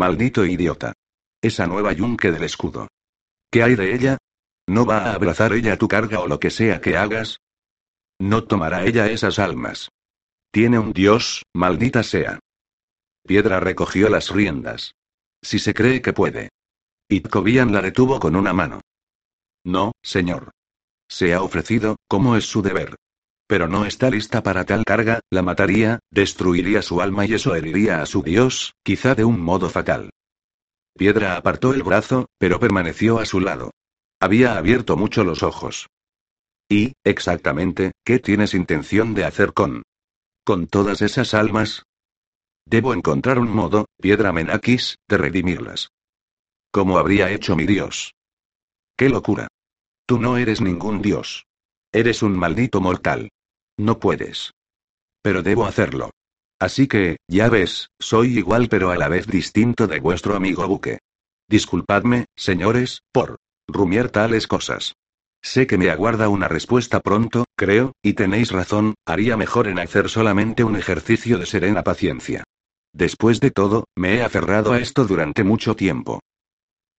Maldito idiota. Esa nueva yunque del escudo. ¿Qué hay de ella? ¿No va a abrazar ella tu carga o lo que sea que hagas? No tomará ella esas almas. Tiene un dios, maldita sea. Piedra recogió las riendas. Si se cree que puede. Itkovian la detuvo con una mano. No, señor. Se ha ofrecido, como es su deber. Pero no está lista para tal carga, la mataría, destruiría su alma y eso heriría a su dios, quizá de un modo fatal. Piedra apartó el brazo, pero permaneció a su lado. Había abierto mucho los ojos. ¿Y, exactamente, qué tienes intención de hacer con... con todas esas almas? Debo encontrar un modo, piedra Menakis, de redimirlas. ¿Cómo habría hecho mi dios? ¡Qué locura! Tú no eres ningún dios. Eres un maldito mortal. No puedes. Pero debo hacerlo. Así que, ya ves, soy igual pero a la vez distinto de vuestro amigo Buque. Disculpadme, señores, por rumiar tales cosas. Sé que me aguarda una respuesta pronto, creo, y tenéis razón, haría mejor en hacer solamente un ejercicio de serena paciencia. Después de todo, me he aferrado a esto durante mucho tiempo.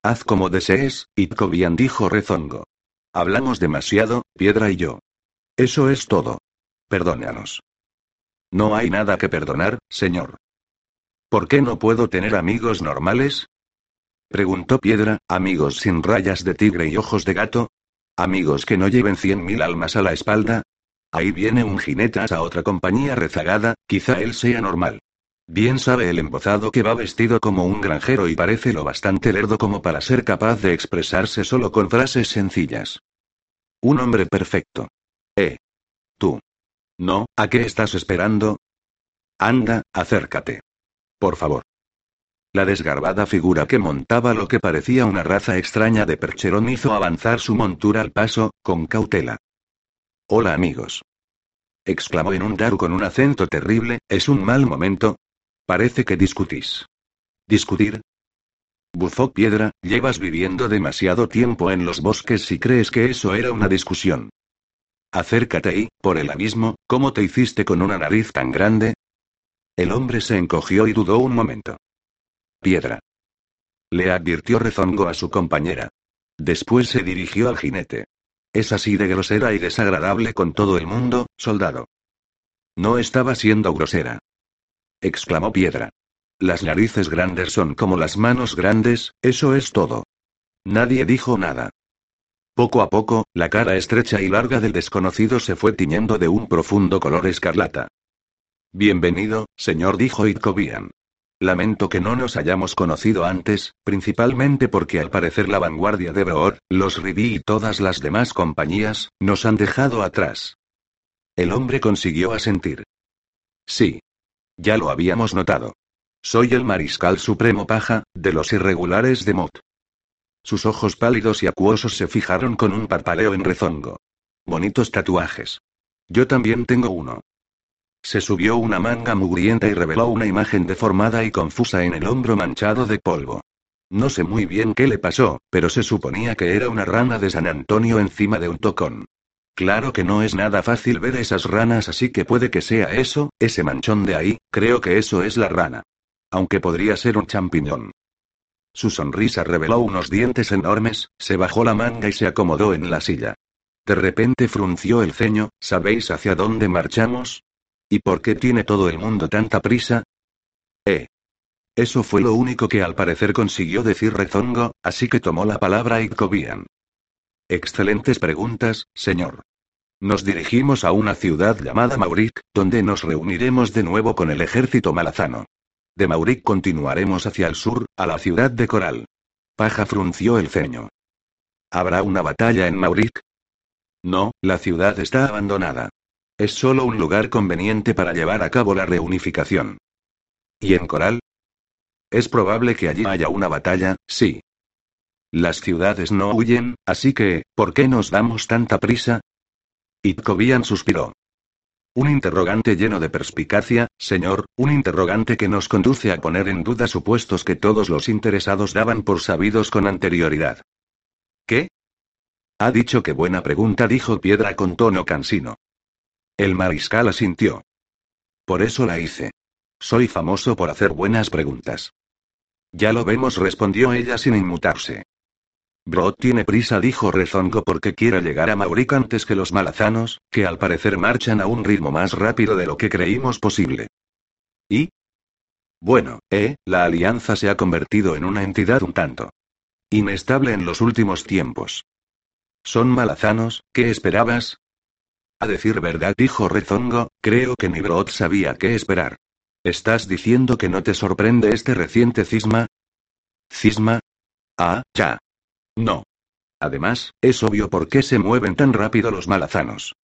Haz como desees, Itkovian dijo rezongo. Hablamos demasiado, Piedra y yo. Eso es todo. Perdónanos. No hay nada que perdonar, señor. ¿Por qué no puedo tener amigos normales? Preguntó Piedra, amigos sin rayas de tigre y ojos de gato. Amigos que no lleven cien mil almas a la espalda. Ahí viene un jinete a otra compañía rezagada, quizá él sea normal. Bien sabe el embozado que va vestido como un granjero y parece lo bastante lerdo como para ser capaz de expresarse solo con frases sencillas. Un hombre perfecto. Eh. Tú. No, ¿a qué estás esperando? Anda, acércate. Por favor. La desgarbada figura que montaba lo que parecía una raza extraña de percherón hizo avanzar su montura al paso, con cautela. Hola amigos. exclamó en un dar con un acento terrible, ¿es un mal momento? Parece que discutís. ¿Discutir? Bufó Piedra, llevas viviendo demasiado tiempo en los bosques si crees que eso era una discusión. Acércate y, por el abismo, ¿cómo te hiciste con una nariz tan grande? El hombre se encogió y dudó un momento. Piedra. Le advirtió rezongo a su compañera. Después se dirigió al jinete. Es así de grosera y desagradable con todo el mundo, soldado. No estaba siendo grosera. Exclamó Piedra. Las narices grandes son como las manos grandes, eso es todo. Nadie dijo nada. Poco a poco, la cara estrecha y larga del desconocido se fue tiñendo de un profundo color escarlata. Bienvenido, señor, dijo Itkovian. Lamento que no nos hayamos conocido antes, principalmente porque al parecer la vanguardia de Broor, los Ribi y todas las demás compañías, nos han dejado atrás. El hombre consiguió asentir. Sí. Ya lo habíamos notado. Soy el mariscal supremo Paja, de los irregulares de Mot. Sus ojos pálidos y acuosos se fijaron con un parpaleo en rezongo. Bonitos tatuajes. Yo también tengo uno. Se subió una manga mugrienta y reveló una imagen deformada y confusa en el hombro manchado de polvo. No sé muy bien qué le pasó, pero se suponía que era una rana de San Antonio encima de un tocón. Claro que no es nada fácil ver esas ranas, así que puede que sea eso, ese manchón de ahí, creo que eso es la rana. Aunque podría ser un champiñón. Su sonrisa reveló unos dientes enormes, se bajó la manga y se acomodó en la silla. De repente frunció el ceño, ¿sabéis hacia dónde marchamos? ¿Y por qué tiene todo el mundo tanta prisa? Eh. Eso fue lo único que al parecer consiguió decir Rezongo, así que tomó la palabra Ikobian. Excelentes preguntas, señor. Nos dirigimos a una ciudad llamada Maurik, donde nos reuniremos de nuevo con el ejército malazano. De Maurik continuaremos hacia el sur, a la ciudad de Coral. Paja frunció el ceño. ¿Habrá una batalla en Maurik? No, la ciudad está abandonada. Es solo un lugar conveniente para llevar a cabo la reunificación. ¿Y en Coral? Es probable que allí haya una batalla, sí. Las ciudades no huyen, así que, ¿por qué nos damos tanta prisa? Itkovian suspiró. Un interrogante lleno de perspicacia, señor, un interrogante que nos conduce a poner en duda supuestos que todos los interesados daban por sabidos con anterioridad. ¿Qué? Ha dicho que buena pregunta, dijo Piedra con tono cansino. El mariscal asintió. Por eso la hice. Soy famoso por hacer buenas preguntas. Ya lo vemos, respondió ella sin inmutarse. Brod tiene prisa, dijo Rezongo, porque quiere llegar a Maurik antes que los malazanos, que al parecer marchan a un ritmo más rápido de lo que creímos posible. ¿Y? Bueno, eh, la alianza se ha convertido en una entidad un tanto inestable en los últimos tiempos. ¿Son malazanos? ¿Qué esperabas? A decir verdad, dijo Rezongo, creo que ni Brod sabía qué esperar. ¿Estás diciendo que no te sorprende este reciente cisma? ¿Cisma? Ah, ya. No. Además, es obvio por qué se mueven tan rápido los malazanos.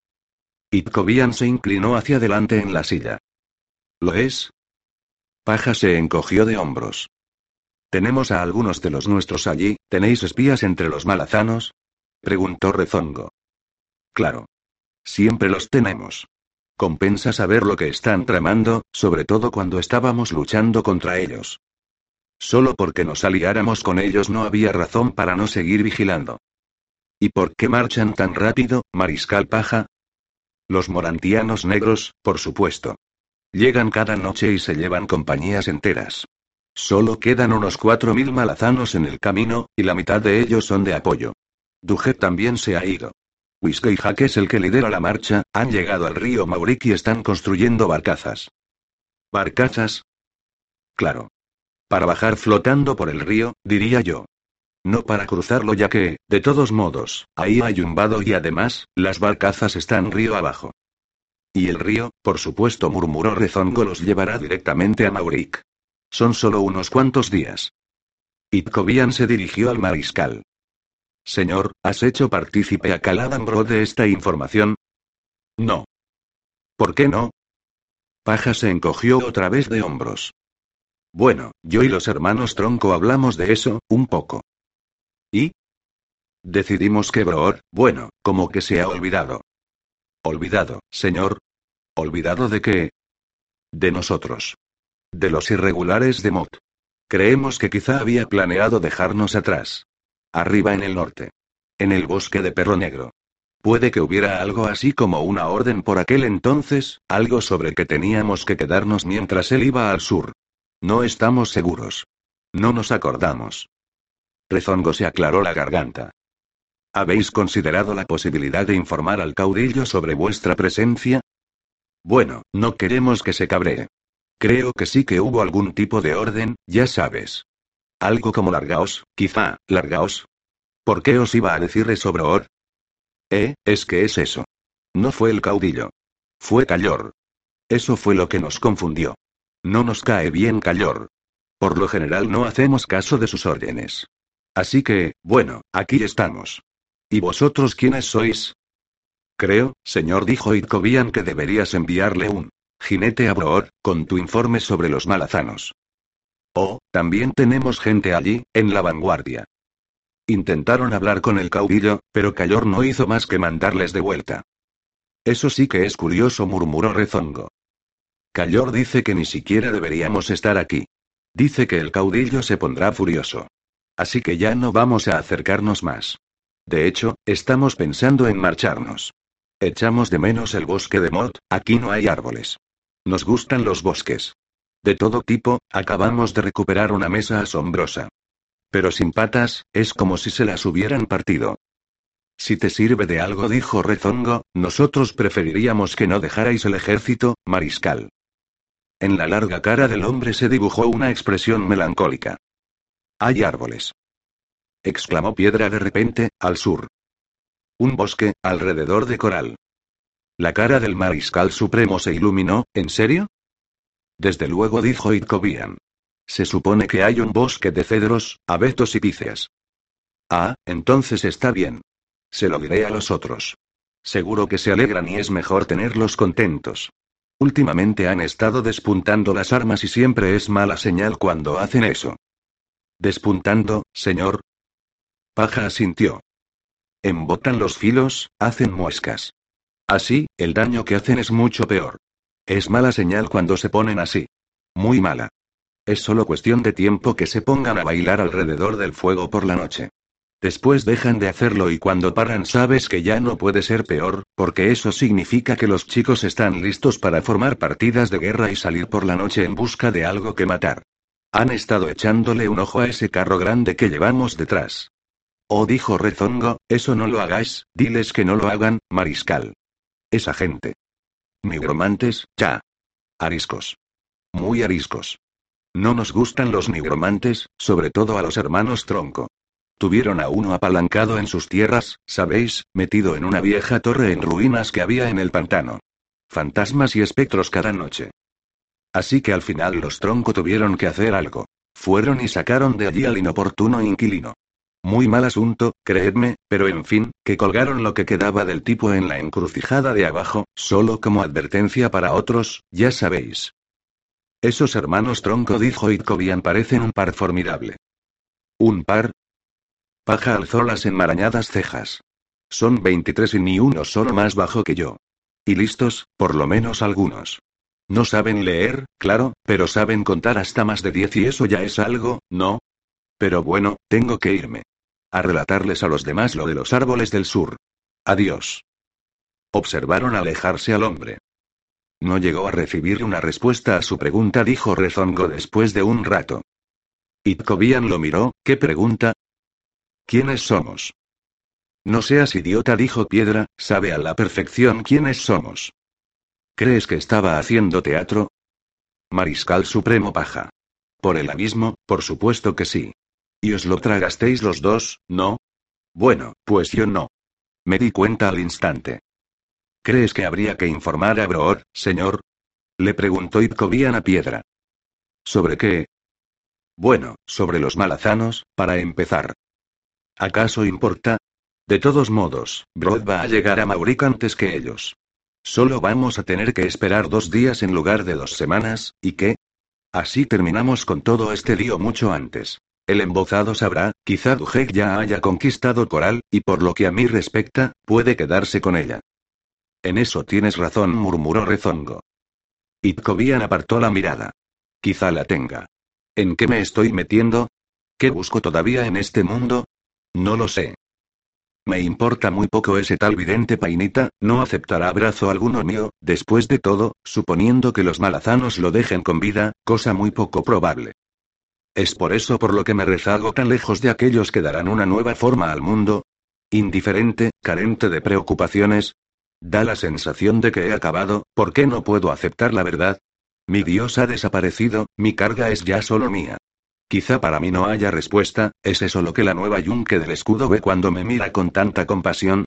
Itkovian se inclinó hacia adelante en la silla. ¿Lo es? Paja se encogió de hombros. Tenemos a algunos de los nuestros allí, ¿tenéis espías entre los malazanos? preguntó Rezongo. Claro. Siempre los tenemos. Compensa saber lo que están tramando, sobre todo cuando estábamos luchando contra ellos. Solo porque nos aliáramos con ellos no había razón para no seguir vigilando. ¿Y por qué marchan tan rápido, Mariscal Paja? Los morantianos negros, por supuesto. Llegan cada noche y se llevan compañías enteras. Solo quedan unos cuatro mil malazanos en el camino, y la mitad de ellos son de apoyo. Dujet también se ha ido. Whiskey Hack es el que lidera la marcha, han llegado al río Maurik y están construyendo barcazas. ¿Barcazas? Claro. Para bajar flotando por el río, diría yo. No para cruzarlo ya que, de todos modos, ahí hay un vado y además, las barcazas están río abajo. Y el río, por supuesto, murmuró Rezongo, los llevará directamente a Maurik. Son solo unos cuantos días. Itkovian se dirigió al mariscal. Señor, ¿has hecho partícipe a Caladan Bro de esta información? No. ¿Por qué no? Paja se encogió otra vez de hombros. Bueno, yo y los hermanos Tronco hablamos de eso, un poco. ¿Y? Decidimos que Broor, bueno, como que se ha olvidado. Olvidado, señor. ¿Olvidado de qué? De nosotros. De los irregulares de Mot. Creemos que quizá había planeado dejarnos atrás. Arriba en el norte. En el bosque de Perro Negro. Puede que hubiera algo así como una orden por aquel entonces, algo sobre que teníamos que quedarnos mientras él iba al sur. No estamos seguros. No nos acordamos. Rezongo se aclaró la garganta. ¿Habéis considerado la posibilidad de informar al caudillo sobre vuestra presencia? Bueno, no queremos que se cabree. Creo que sí que hubo algún tipo de orden, ya sabes. Algo como largaos, quizá, largaos. ¿Por qué os iba a decir eso, Broor? Eh, es que es eso. No fue el caudillo. Fue Callor. Eso fue lo que nos confundió. No nos cae bien Callor. Por lo general no hacemos caso de sus órdenes. Así que, bueno, aquí estamos. ¿Y vosotros quiénes sois? Creo, señor, dijo Itkovian, que deberías enviarle un jinete a Broor, con tu informe sobre los malazanos. Oh, también tenemos gente allí, en la vanguardia. Intentaron hablar con el caudillo, pero Callor no hizo más que mandarles de vuelta. Eso sí que es curioso, murmuró Rezongo. Callor dice que ni siquiera deberíamos estar aquí. Dice que el caudillo se pondrá furioso. Así que ya no vamos a acercarnos más. De hecho, estamos pensando en marcharnos. Echamos de menos el bosque de Mot, aquí no hay árboles. Nos gustan los bosques. De todo tipo, acabamos de recuperar una mesa asombrosa. Pero sin patas, es como si se las hubieran partido. Si te sirve de algo, dijo Rezongo, nosotros preferiríamos que no dejarais el ejército, mariscal. En la larga cara del hombre se dibujó una expresión melancólica. Hay árboles. exclamó Piedra de repente, al sur. Un bosque, alrededor de coral. La cara del mariscal supremo se iluminó, ¿en serio? Desde luego dijo Itkovian. Se supone que hay un bosque de cedros, abetos y píceas. Ah, entonces está bien. Se lo diré a los otros. Seguro que se alegran y es mejor tenerlos contentos. Últimamente han estado despuntando las armas y siempre es mala señal cuando hacen eso. ¿Despuntando, señor? Paja asintió. Embotan los filos, hacen muescas. Así, el daño que hacen es mucho peor. Es mala señal cuando se ponen así. Muy mala. Es solo cuestión de tiempo que se pongan a bailar alrededor del fuego por la noche. Después dejan de hacerlo y cuando paran sabes que ya no puede ser peor, porque eso significa que los chicos están listos para formar partidas de guerra y salir por la noche en busca de algo que matar. Han estado echándole un ojo a ese carro grande que llevamos detrás. Oh, dijo Rezongo, eso no lo hagáis, diles que no lo hagan, mariscal. Esa gente. Nigromantes, ya. Ariscos. Muy ariscos. No nos gustan los nigromantes, sobre todo a los hermanos Tronco. Tuvieron a uno apalancado en sus tierras, sabéis, metido en una vieja torre en ruinas que había en el pantano. Fantasmas y espectros cada noche. Así que al final los Tronco tuvieron que hacer algo. Fueron y sacaron de allí al inoportuno inquilino. Muy mal asunto, creedme, pero en fin, que colgaron lo que quedaba del tipo en la encrucijada de abajo, solo como advertencia para otros, ya sabéis. Esos hermanos Tronco dijo Itkovian parecen un par formidable. ¿Un par? Paja alzó las enmarañadas cejas. Son 23 y ni uno solo más bajo que yo. Y listos, por lo menos algunos. No saben leer, claro, pero saben contar hasta más de 10 y eso ya es algo, ¿no? Pero bueno, tengo que irme. A relatarles a los demás lo de los árboles del sur. Adiós. Observaron alejarse al hombre. No llegó a recibir una respuesta a su pregunta, dijo Rezongo después de un rato. Itkovian lo miró, ¿qué pregunta? ¿Quiénes somos? No seas idiota, dijo Piedra, sabe a la perfección quiénes somos. ¿Crees que estaba haciendo teatro? Mariscal Supremo Paja. Por el abismo, por supuesto que sí. Y os lo tragasteis los dos, ¿no? Bueno, pues yo no. Me di cuenta al instante. ¿Crees que habría que informar a Broor, señor? Le preguntó Ipkovian a Piedra. ¿Sobre qué? Bueno, sobre los malazanos, para empezar. ¿Acaso importa? De todos modos, Brod va a llegar a Maurik antes que ellos. Solo vamos a tener que esperar dos días en lugar de dos semanas, ¿y qué? Así terminamos con todo este lío mucho antes. El embozado sabrá, quizá Dujek ya haya conquistado Coral, y por lo que a mí respecta, puede quedarse con ella. En eso tienes razón, murmuró Rezongo. Itkovian apartó la mirada. Quizá la tenga. ¿En qué me estoy metiendo? ¿Qué busco todavía en este mundo? No lo sé. Me importa muy poco ese tal vidente Painita, no aceptará abrazo alguno mío, después de todo, suponiendo que los malazanos lo dejen con vida, cosa muy poco probable. Es por eso por lo que me rezago tan lejos de aquellos que darán una nueva forma al mundo. Indiferente, carente de preocupaciones. Da la sensación de que he acabado, ¿por qué no puedo aceptar la verdad? Mi Dios ha desaparecido, mi carga es ya solo mía. Quizá para mí no haya respuesta, ¿es eso lo que la nueva yunque del escudo ve cuando me mira con tanta compasión?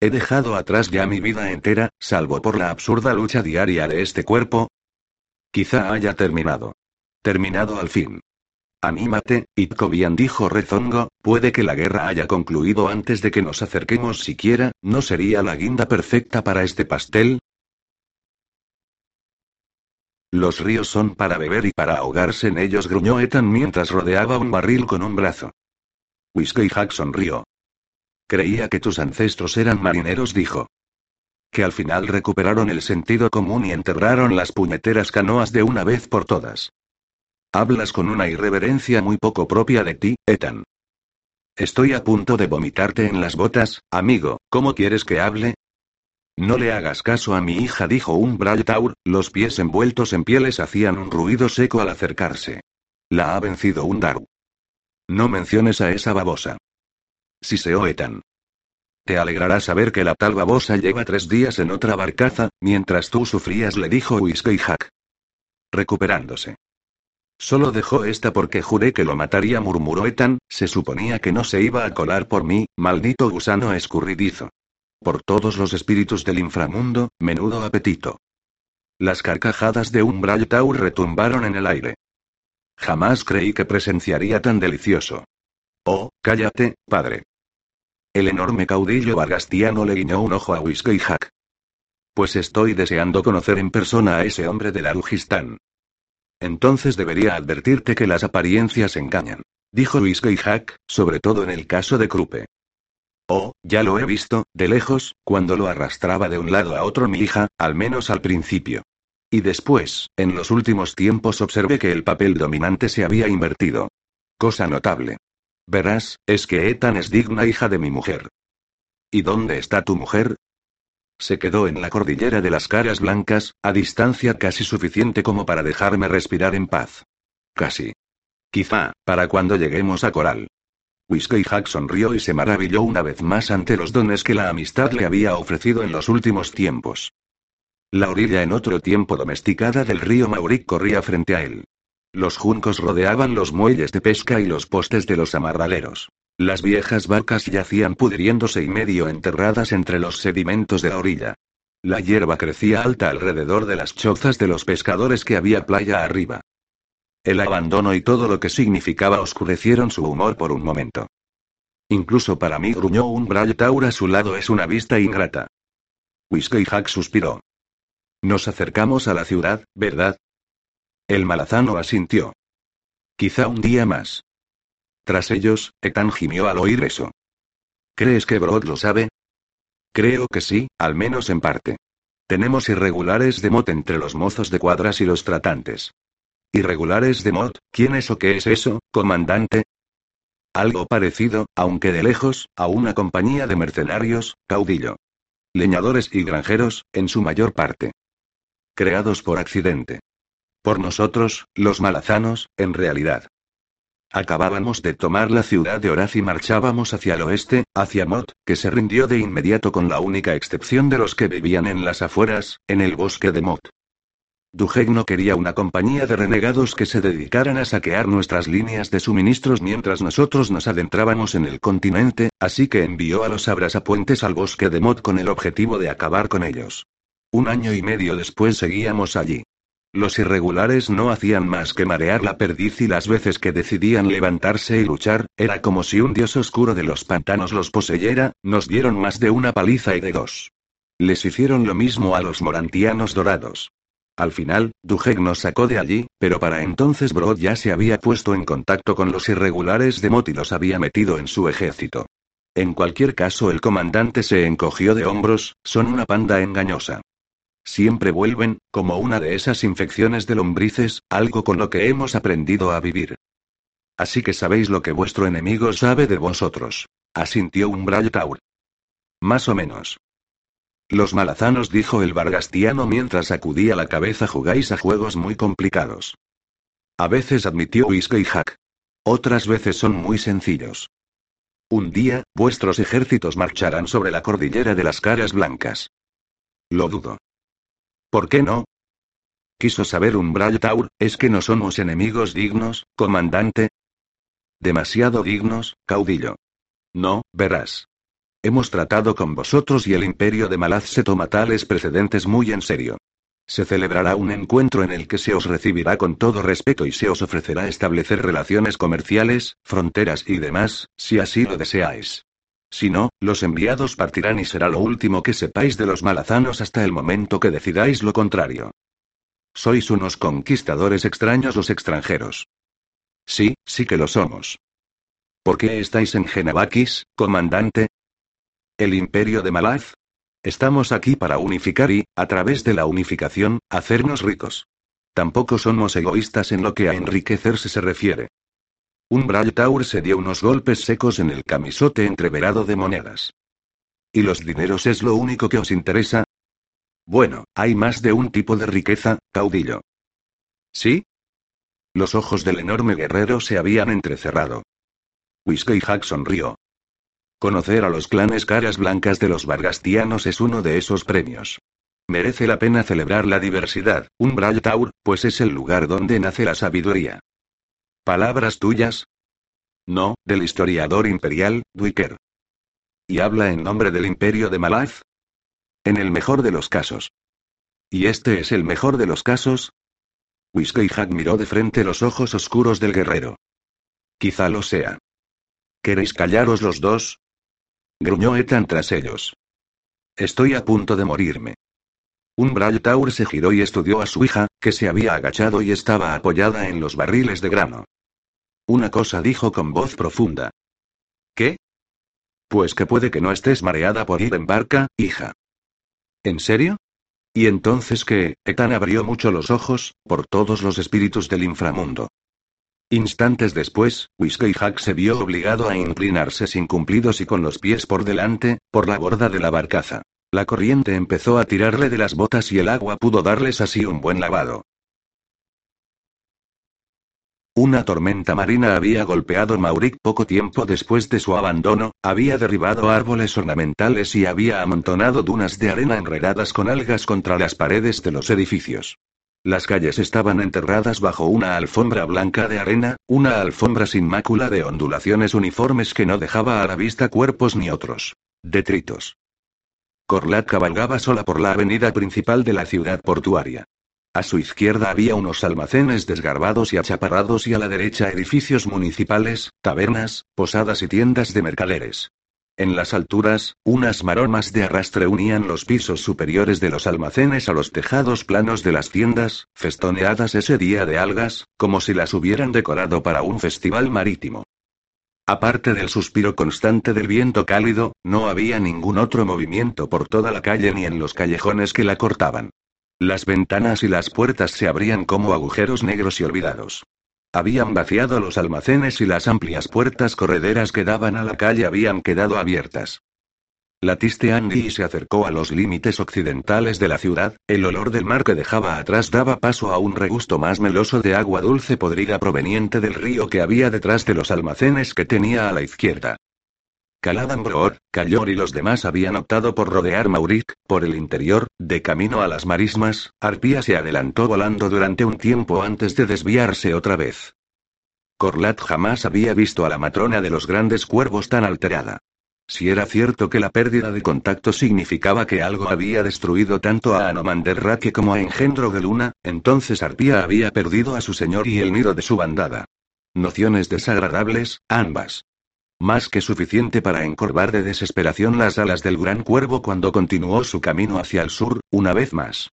He dejado atrás ya mi vida entera, salvo por la absurda lucha diaria de este cuerpo. Quizá haya terminado. Terminado al fin. Anímate, Itkovian dijo Rezongo, puede que la guerra haya concluido antes de que nos acerquemos siquiera, ¿no sería la guinda perfecta para este pastel? Los ríos son para beber y para ahogarse en ellos, gruñó Ethan mientras rodeaba un barril con un brazo. Whiskey Hack sonrió. Creía que tus ancestros eran marineros, dijo. Que al final recuperaron el sentido común y enterraron las puñeteras canoas de una vez por todas. Hablas con una irreverencia muy poco propia de ti, Ethan. Estoy a punto de vomitarte en las botas, amigo, ¿cómo quieres que hable? No le hagas caso a mi hija, dijo un Taur, los pies envueltos en pieles hacían un ruido seco al acercarse. La ha vencido un Daru. No menciones a esa babosa. Si se Etan. Te alegrará saber que la tal babosa lleva tres días en otra barcaza, mientras tú sufrías, le dijo Whiskey Hack. Recuperándose. Solo dejó esta porque juré que lo mataría, murmuró Ethan, se suponía que no se iba a colar por mí, maldito gusano escurridizo. Por todos los espíritus del inframundo, menudo apetito. Las carcajadas de un Taur retumbaron en el aire. Jamás creí que presenciaría tan delicioso. Oh, cállate, padre. El enorme caudillo vargastiano le guiñó un ojo a Whiskey Hack. Pues estoy deseando conocer en persona a ese hombre de Larujistán. Entonces debería advertirte que las apariencias engañan, dijo Whiskey Hack, sobre todo en el caso de Krupe. Oh, ya lo he visto, de lejos, cuando lo arrastraba de un lado a otro mi hija, al menos al principio. Y después, en los últimos tiempos observé que el papel dominante se había invertido. Cosa notable. Verás, es que Ethan es digna hija de mi mujer. ¿Y dónde está tu mujer? Se quedó en la cordillera de las caras blancas, a distancia casi suficiente como para dejarme respirar en paz. casi. Quizá, para cuando lleguemos a Coral. Whiskey Hack sonrió y se maravilló una vez más ante los dones que la amistad le había ofrecido en los últimos tiempos. La orilla en otro tiempo domesticada del río Mauric corría frente a él. Los juncos rodeaban los muelles de pesca y los postes de los amarraderos. Las viejas barcas yacían pudriéndose y medio enterradas entre los sedimentos de la orilla. La hierba crecía alta alrededor de las chozas de los pescadores que había playa arriba. El abandono y todo lo que significaba oscurecieron su humor por un momento. Incluso para mí gruñó un Braille Taur a su lado es una vista ingrata. Whiskey Hack suspiró. Nos acercamos a la ciudad, ¿verdad? El malazano asintió. Quizá un día más. Tras ellos, Etan gimió al oír eso. ¿Crees que Brod lo sabe? Creo que sí, al menos en parte. Tenemos irregulares de mod entre los mozos de cuadras y los tratantes. ¿Irregulares de mod? ¿Quién es o qué es eso, comandante? Algo parecido, aunque de lejos, a una compañía de mercenarios, caudillo. Leñadores y granjeros, en su mayor parte creados por accidente. Por nosotros, los malazanos, en realidad. Acabábamos de tomar la ciudad de Horaz y marchábamos hacia el oeste, hacia Mot, que se rindió de inmediato con la única excepción de los que vivían en las afueras, en el bosque de Mot. Duhegg no quería una compañía de renegados que se dedicaran a saquear nuestras líneas de suministros mientras nosotros nos adentrábamos en el continente, así que envió a los abrasapuentes al bosque de Mot con el objetivo de acabar con ellos. Un año y medio después seguíamos allí. Los irregulares no hacían más que marear la perdiz y las veces que decidían levantarse y luchar, era como si un dios oscuro de los pantanos los poseyera, nos dieron más de una paliza y de dos. Les hicieron lo mismo a los morantianos dorados. Al final, Duhegg nos sacó de allí, pero para entonces Brod ya se había puesto en contacto con los irregulares de Mot y los había metido en su ejército. En cualquier caso, el comandante se encogió de hombros, son una panda engañosa. Siempre vuelven, como una de esas infecciones de lombrices, algo con lo que hemos aprendido a vivir. Así que sabéis lo que vuestro enemigo sabe de vosotros. Asintió un Taur. Más o menos. Los malazanos, dijo el vargastiano mientras sacudía la cabeza, jugáis a juegos muy complicados. A veces admitió Whiskey Hack. Otras veces son muy sencillos. Un día, vuestros ejércitos marcharán sobre la cordillera de las caras blancas. Lo dudo. ¿Por qué no? Quiso saber un Taur, ¿es que no somos enemigos dignos, comandante? Demasiado dignos, caudillo. No, verás. Hemos tratado con vosotros y el imperio de Malaz se toma tales precedentes muy en serio. Se celebrará un encuentro en el que se os recibirá con todo respeto y se os ofrecerá establecer relaciones comerciales, fronteras y demás, si así lo deseáis. Si no, los enviados partirán y será lo último que sepáis de los malazanos hasta el momento que decidáis lo contrario. Sois unos conquistadores extraños los extranjeros. Sí, sí que lo somos. ¿Por qué estáis en Genavakis, comandante? ¿El imperio de Malaz? Estamos aquí para unificar y, a través de la unificación, hacernos ricos. Tampoco somos egoístas en lo que a enriquecerse se refiere. Un Taur se dio unos golpes secos en el camisote entreverado de monedas. ¿Y los dineros es lo único que os interesa? Bueno, hay más de un tipo de riqueza, caudillo. ¿Sí? Los ojos del enorme guerrero se habían entrecerrado. Whiskey Hack sonrió. Conocer a los clanes caras blancas de los vargastianos es uno de esos premios. Merece la pena celebrar la diversidad, un Taur, pues es el lugar donde nace la sabiduría. ¿Palabras tuyas? No, del historiador imperial, Dwicker. ¿Y habla en nombre del imperio de Malaz? En el mejor de los casos. ¿Y este es el mejor de los casos? Whiskey Hack miró de frente los ojos oscuros del guerrero. Quizá lo sea. ¿Queréis callaros los dos? Gruñó Ethan tras ellos. Estoy a punto de morirme. Un Braille Taur se giró y estudió a su hija, que se había agachado y estaba apoyada en los barriles de grano. Una cosa dijo con voz profunda. ¿Qué? Pues que puede que no estés mareada por ir en barca, hija. ¿En serio? ¿Y entonces qué? Ethan abrió mucho los ojos, por todos los espíritus del inframundo. Instantes después, Whiskey Hack se vio obligado a inclinarse sin cumplidos y con los pies por delante, por la borda de la barcaza. La corriente empezó a tirarle de las botas y el agua pudo darles así un buen lavado. Una tormenta marina había golpeado Maurik poco tiempo después de su abandono, había derribado árboles ornamentales y había amontonado dunas de arena enredadas con algas contra las paredes de los edificios. Las calles estaban enterradas bajo una alfombra blanca de arena, una alfombra sin mácula de ondulaciones uniformes que no dejaba a la vista cuerpos ni otros detritos. Corlat cabalgaba sola por la avenida principal de la ciudad portuaria. A su izquierda había unos almacenes desgarbados y achaparrados y a la derecha edificios municipales, tabernas, posadas y tiendas de mercaderes. En las alturas, unas maromas de arrastre unían los pisos superiores de los almacenes a los tejados planos de las tiendas, festoneadas ese día de algas, como si las hubieran decorado para un festival marítimo. Aparte del suspiro constante del viento cálido, no había ningún otro movimiento por toda la calle ni en los callejones que la cortaban. Las ventanas y las puertas se abrían como agujeros negros y olvidados. Habían vaciado los almacenes y las amplias puertas correderas que daban a la calle habían quedado abiertas. Latiste Andy se acercó a los límites occidentales de la ciudad, el olor del mar que dejaba atrás daba paso a un regusto más meloso de agua dulce podrida proveniente del río que había detrás de los almacenes que tenía a la izquierda. Caladan Broor, Callor y los demás habían optado por rodear Maurik, por el interior, de camino a las marismas, Arpía se adelantó volando durante un tiempo antes de desviarse otra vez. Corlat jamás había visto a la matrona de los grandes cuervos tan alterada. Si era cierto que la pérdida de contacto significaba que algo había destruido tanto a Anomanderrake como a Engendro de Luna, entonces Arpía había perdido a su señor y el nido de su bandada. Nociones desagradables, ambas. Más que suficiente para encorvar de desesperación las alas del gran cuervo cuando continuó su camino hacia el sur, una vez más.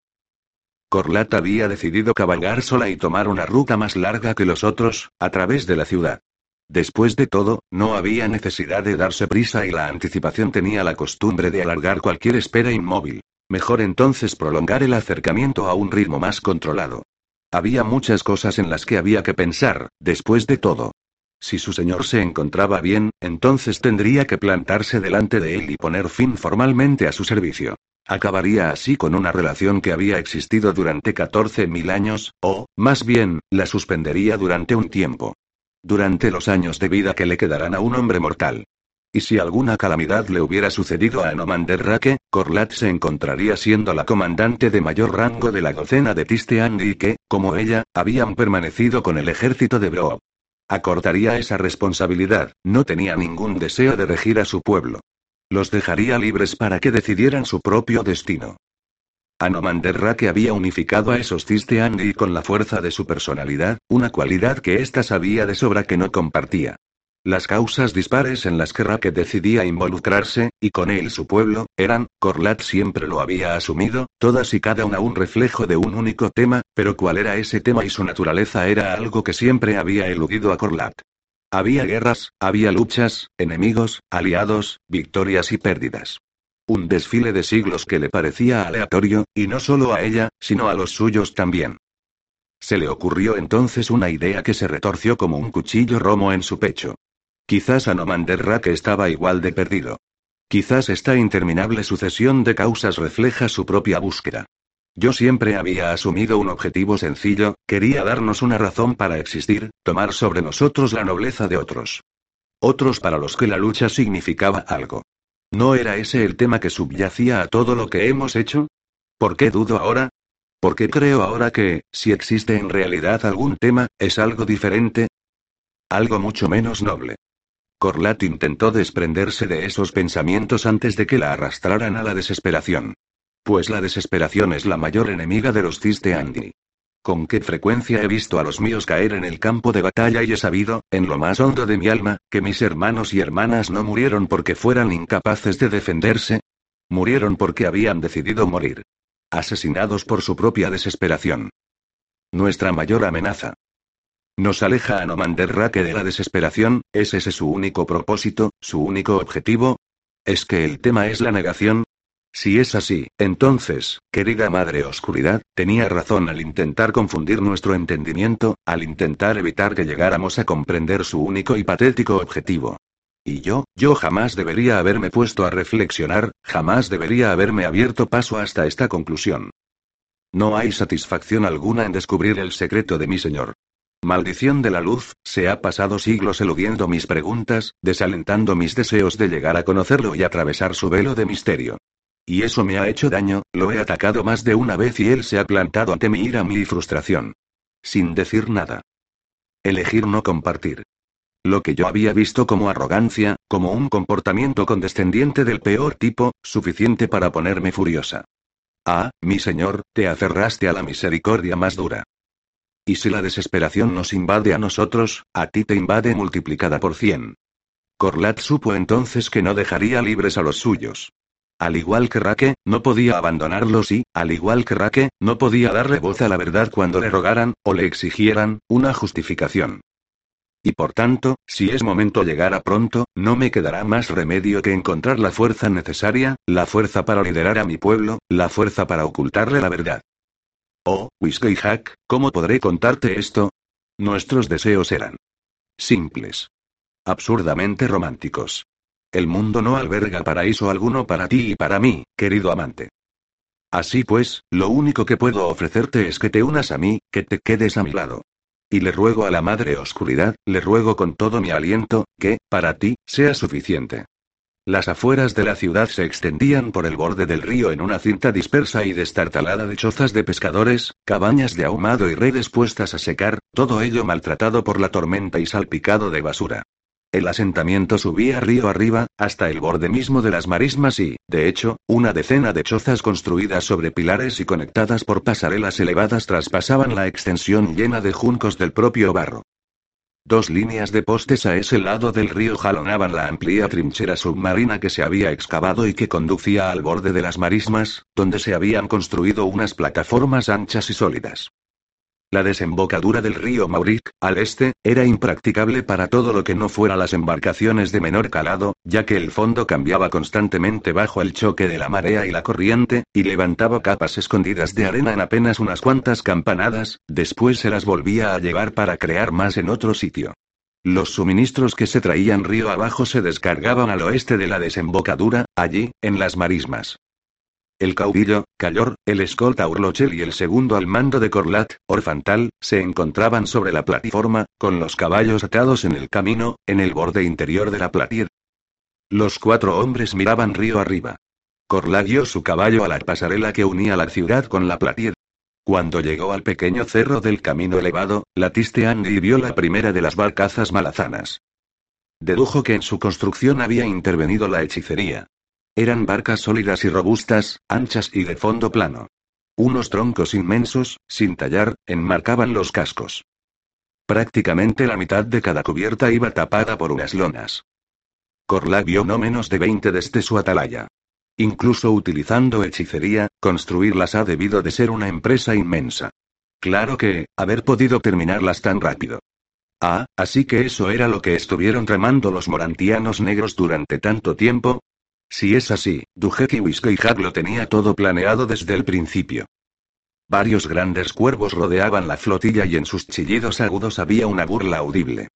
Corlat había decidido cabalgar sola y tomar una ruta más larga que los otros, a través de la ciudad. Después de todo, no había necesidad de darse prisa y la anticipación tenía la costumbre de alargar cualquier espera inmóvil. Mejor entonces prolongar el acercamiento a un ritmo más controlado. Había muchas cosas en las que había que pensar, después de todo. Si su señor se encontraba bien, entonces tendría que plantarse delante de él y poner fin formalmente a su servicio. Acabaría así con una relación que había existido durante 14.000 años, o, más bien, la suspendería durante un tiempo. Durante los años de vida que le quedarán a un hombre mortal. Y si alguna calamidad le hubiera sucedido a Anomanderrake, Corlat se encontraría siendo la comandante de mayor rango de la docena de Tistean y que, como ella, habían permanecido con el ejército de Bro. Acortaría esa responsabilidad, no tenía ningún deseo de regir a su pueblo. Los dejaría libres para que decidieran su propio destino. Anomanderra que había unificado a esos Cisteandi con la fuerza de su personalidad, una cualidad que ésta sabía de sobra que no compartía. Las causas dispares en las que Raque decidía involucrarse, y con él su pueblo, eran, Corlat siempre lo había asumido, todas y cada una un reflejo de un único tema, pero cuál era ese tema y su naturaleza era algo que siempre había eludido a Corlat. Había guerras, había luchas, enemigos, aliados, victorias y pérdidas. Un desfile de siglos que le parecía aleatorio, y no solo a ella, sino a los suyos también. Se le ocurrió entonces una idea que se retorció como un cuchillo romo en su pecho. Quizás que estaba igual de perdido. Quizás esta interminable sucesión de causas refleja su propia búsqueda. Yo siempre había asumido un objetivo sencillo, quería darnos una razón para existir, tomar sobre nosotros la nobleza de otros. Otros para los que la lucha significaba algo. ¿No era ese el tema que subyacía a todo lo que hemos hecho? ¿Por qué dudo ahora? ¿Por qué creo ahora que, si existe en realidad algún tema, es algo diferente? Algo mucho menos noble. Corlat intentó desprenderse de esos pensamientos antes de que la arrastraran a la desesperación. Pues la desesperación es la mayor enemiga de los cis de Andy. Con qué frecuencia he visto a los míos caer en el campo de batalla y he sabido, en lo más hondo de mi alma, que mis hermanos y hermanas no murieron porque fueran incapaces de defenderse. Murieron porque habían decidido morir. Asesinados por su propia desesperación. Nuestra mayor amenaza, nos aleja a Nomanderrake de la desesperación, ¿es ese su único propósito, su único objetivo? ¿Es que el tema es la negación? Si es así, entonces, querida Madre Oscuridad, tenía razón al intentar confundir nuestro entendimiento, al intentar evitar que llegáramos a comprender su único y patético objetivo. Y yo, yo jamás debería haberme puesto a reflexionar, jamás debería haberme abierto paso hasta esta conclusión. No hay satisfacción alguna en descubrir el secreto de mi Señor. Maldición de la luz, se ha pasado siglos eludiendo mis preguntas, desalentando mis deseos de llegar a conocerlo y atravesar su velo de misterio. Y eso me ha hecho daño, lo he atacado más de una vez y él se ha plantado ante mi ira, mi frustración. Sin decir nada. Elegir no compartir. Lo que yo había visto como arrogancia, como un comportamiento condescendiente del peor tipo, suficiente para ponerme furiosa. Ah, mi señor, te aferraste a la misericordia más dura. Y si la desesperación nos invade a nosotros, a ti te invade multiplicada por cien. Corlat supo entonces que no dejaría libres a los suyos. Al igual que Raque, no podía abandonarlos y, al igual que Raque, no podía darle voz a la verdad cuando le rogaran, o le exigieran, una justificación. Y por tanto, si es momento llegar a pronto, no me quedará más remedio que encontrar la fuerza necesaria, la fuerza para liderar a mi pueblo, la fuerza para ocultarle la verdad. Oh, Whiskey Hack, ¿cómo podré contarte esto? Nuestros deseos eran simples. Absurdamente románticos. El mundo no alberga paraíso alguno para ti y para mí, querido amante. Así pues, lo único que puedo ofrecerte es que te unas a mí, que te quedes a mi lado. Y le ruego a la Madre Oscuridad, le ruego con todo mi aliento, que, para ti, sea suficiente. Las afueras de la ciudad se extendían por el borde del río en una cinta dispersa y destartalada de chozas de pescadores, cabañas de ahumado y redes puestas a secar, todo ello maltratado por la tormenta y salpicado de basura. El asentamiento subía río arriba, hasta el borde mismo de las marismas y, de hecho, una decena de chozas construidas sobre pilares y conectadas por pasarelas elevadas traspasaban la extensión llena de juncos del propio barro. Dos líneas de postes a ese lado del río jalonaban la amplia trinchera submarina que se había excavado y que conducía al borde de las marismas, donde se habían construido unas plataformas anchas y sólidas. La desembocadura del río Mauric, al este, era impracticable para todo lo que no fuera las embarcaciones de menor calado, ya que el fondo cambiaba constantemente bajo el choque de la marea y la corriente, y levantaba capas escondidas de arena en apenas unas cuantas campanadas, después se las volvía a llevar para crear más en otro sitio. Los suministros que se traían río abajo se descargaban al oeste de la desembocadura, allí, en las marismas. El caudillo, Cayor, el escolta Urlochel y el segundo al mando de Corlat, Orfantal, se encontraban sobre la plataforma, con los caballos atados en el camino, en el borde interior de la platier. Los cuatro hombres miraban río arriba. Corlat guió su caballo a la pasarela que unía la ciudad con la platier. Cuando llegó al pequeño cerro del camino elevado, Latiste Andy vio la primera de las barcazas malazanas. Dedujo que en su construcción había intervenido la hechicería. Eran barcas sólidas y robustas, anchas y de fondo plano. Unos troncos inmensos, sin tallar, enmarcaban los cascos. Prácticamente la mitad de cada cubierta iba tapada por unas lonas. Corla vio no menos de 20 desde su atalaya. Incluso utilizando hechicería, construirlas ha debido de ser una empresa inmensa. Claro que, haber podido terminarlas tan rápido. Ah, así que eso era lo que estuvieron remando los morantianos negros durante tanto tiempo, si es así, Dujek y Hag lo tenía todo planeado desde el principio. Varios grandes cuervos rodeaban la flotilla y en sus chillidos agudos había una burla audible.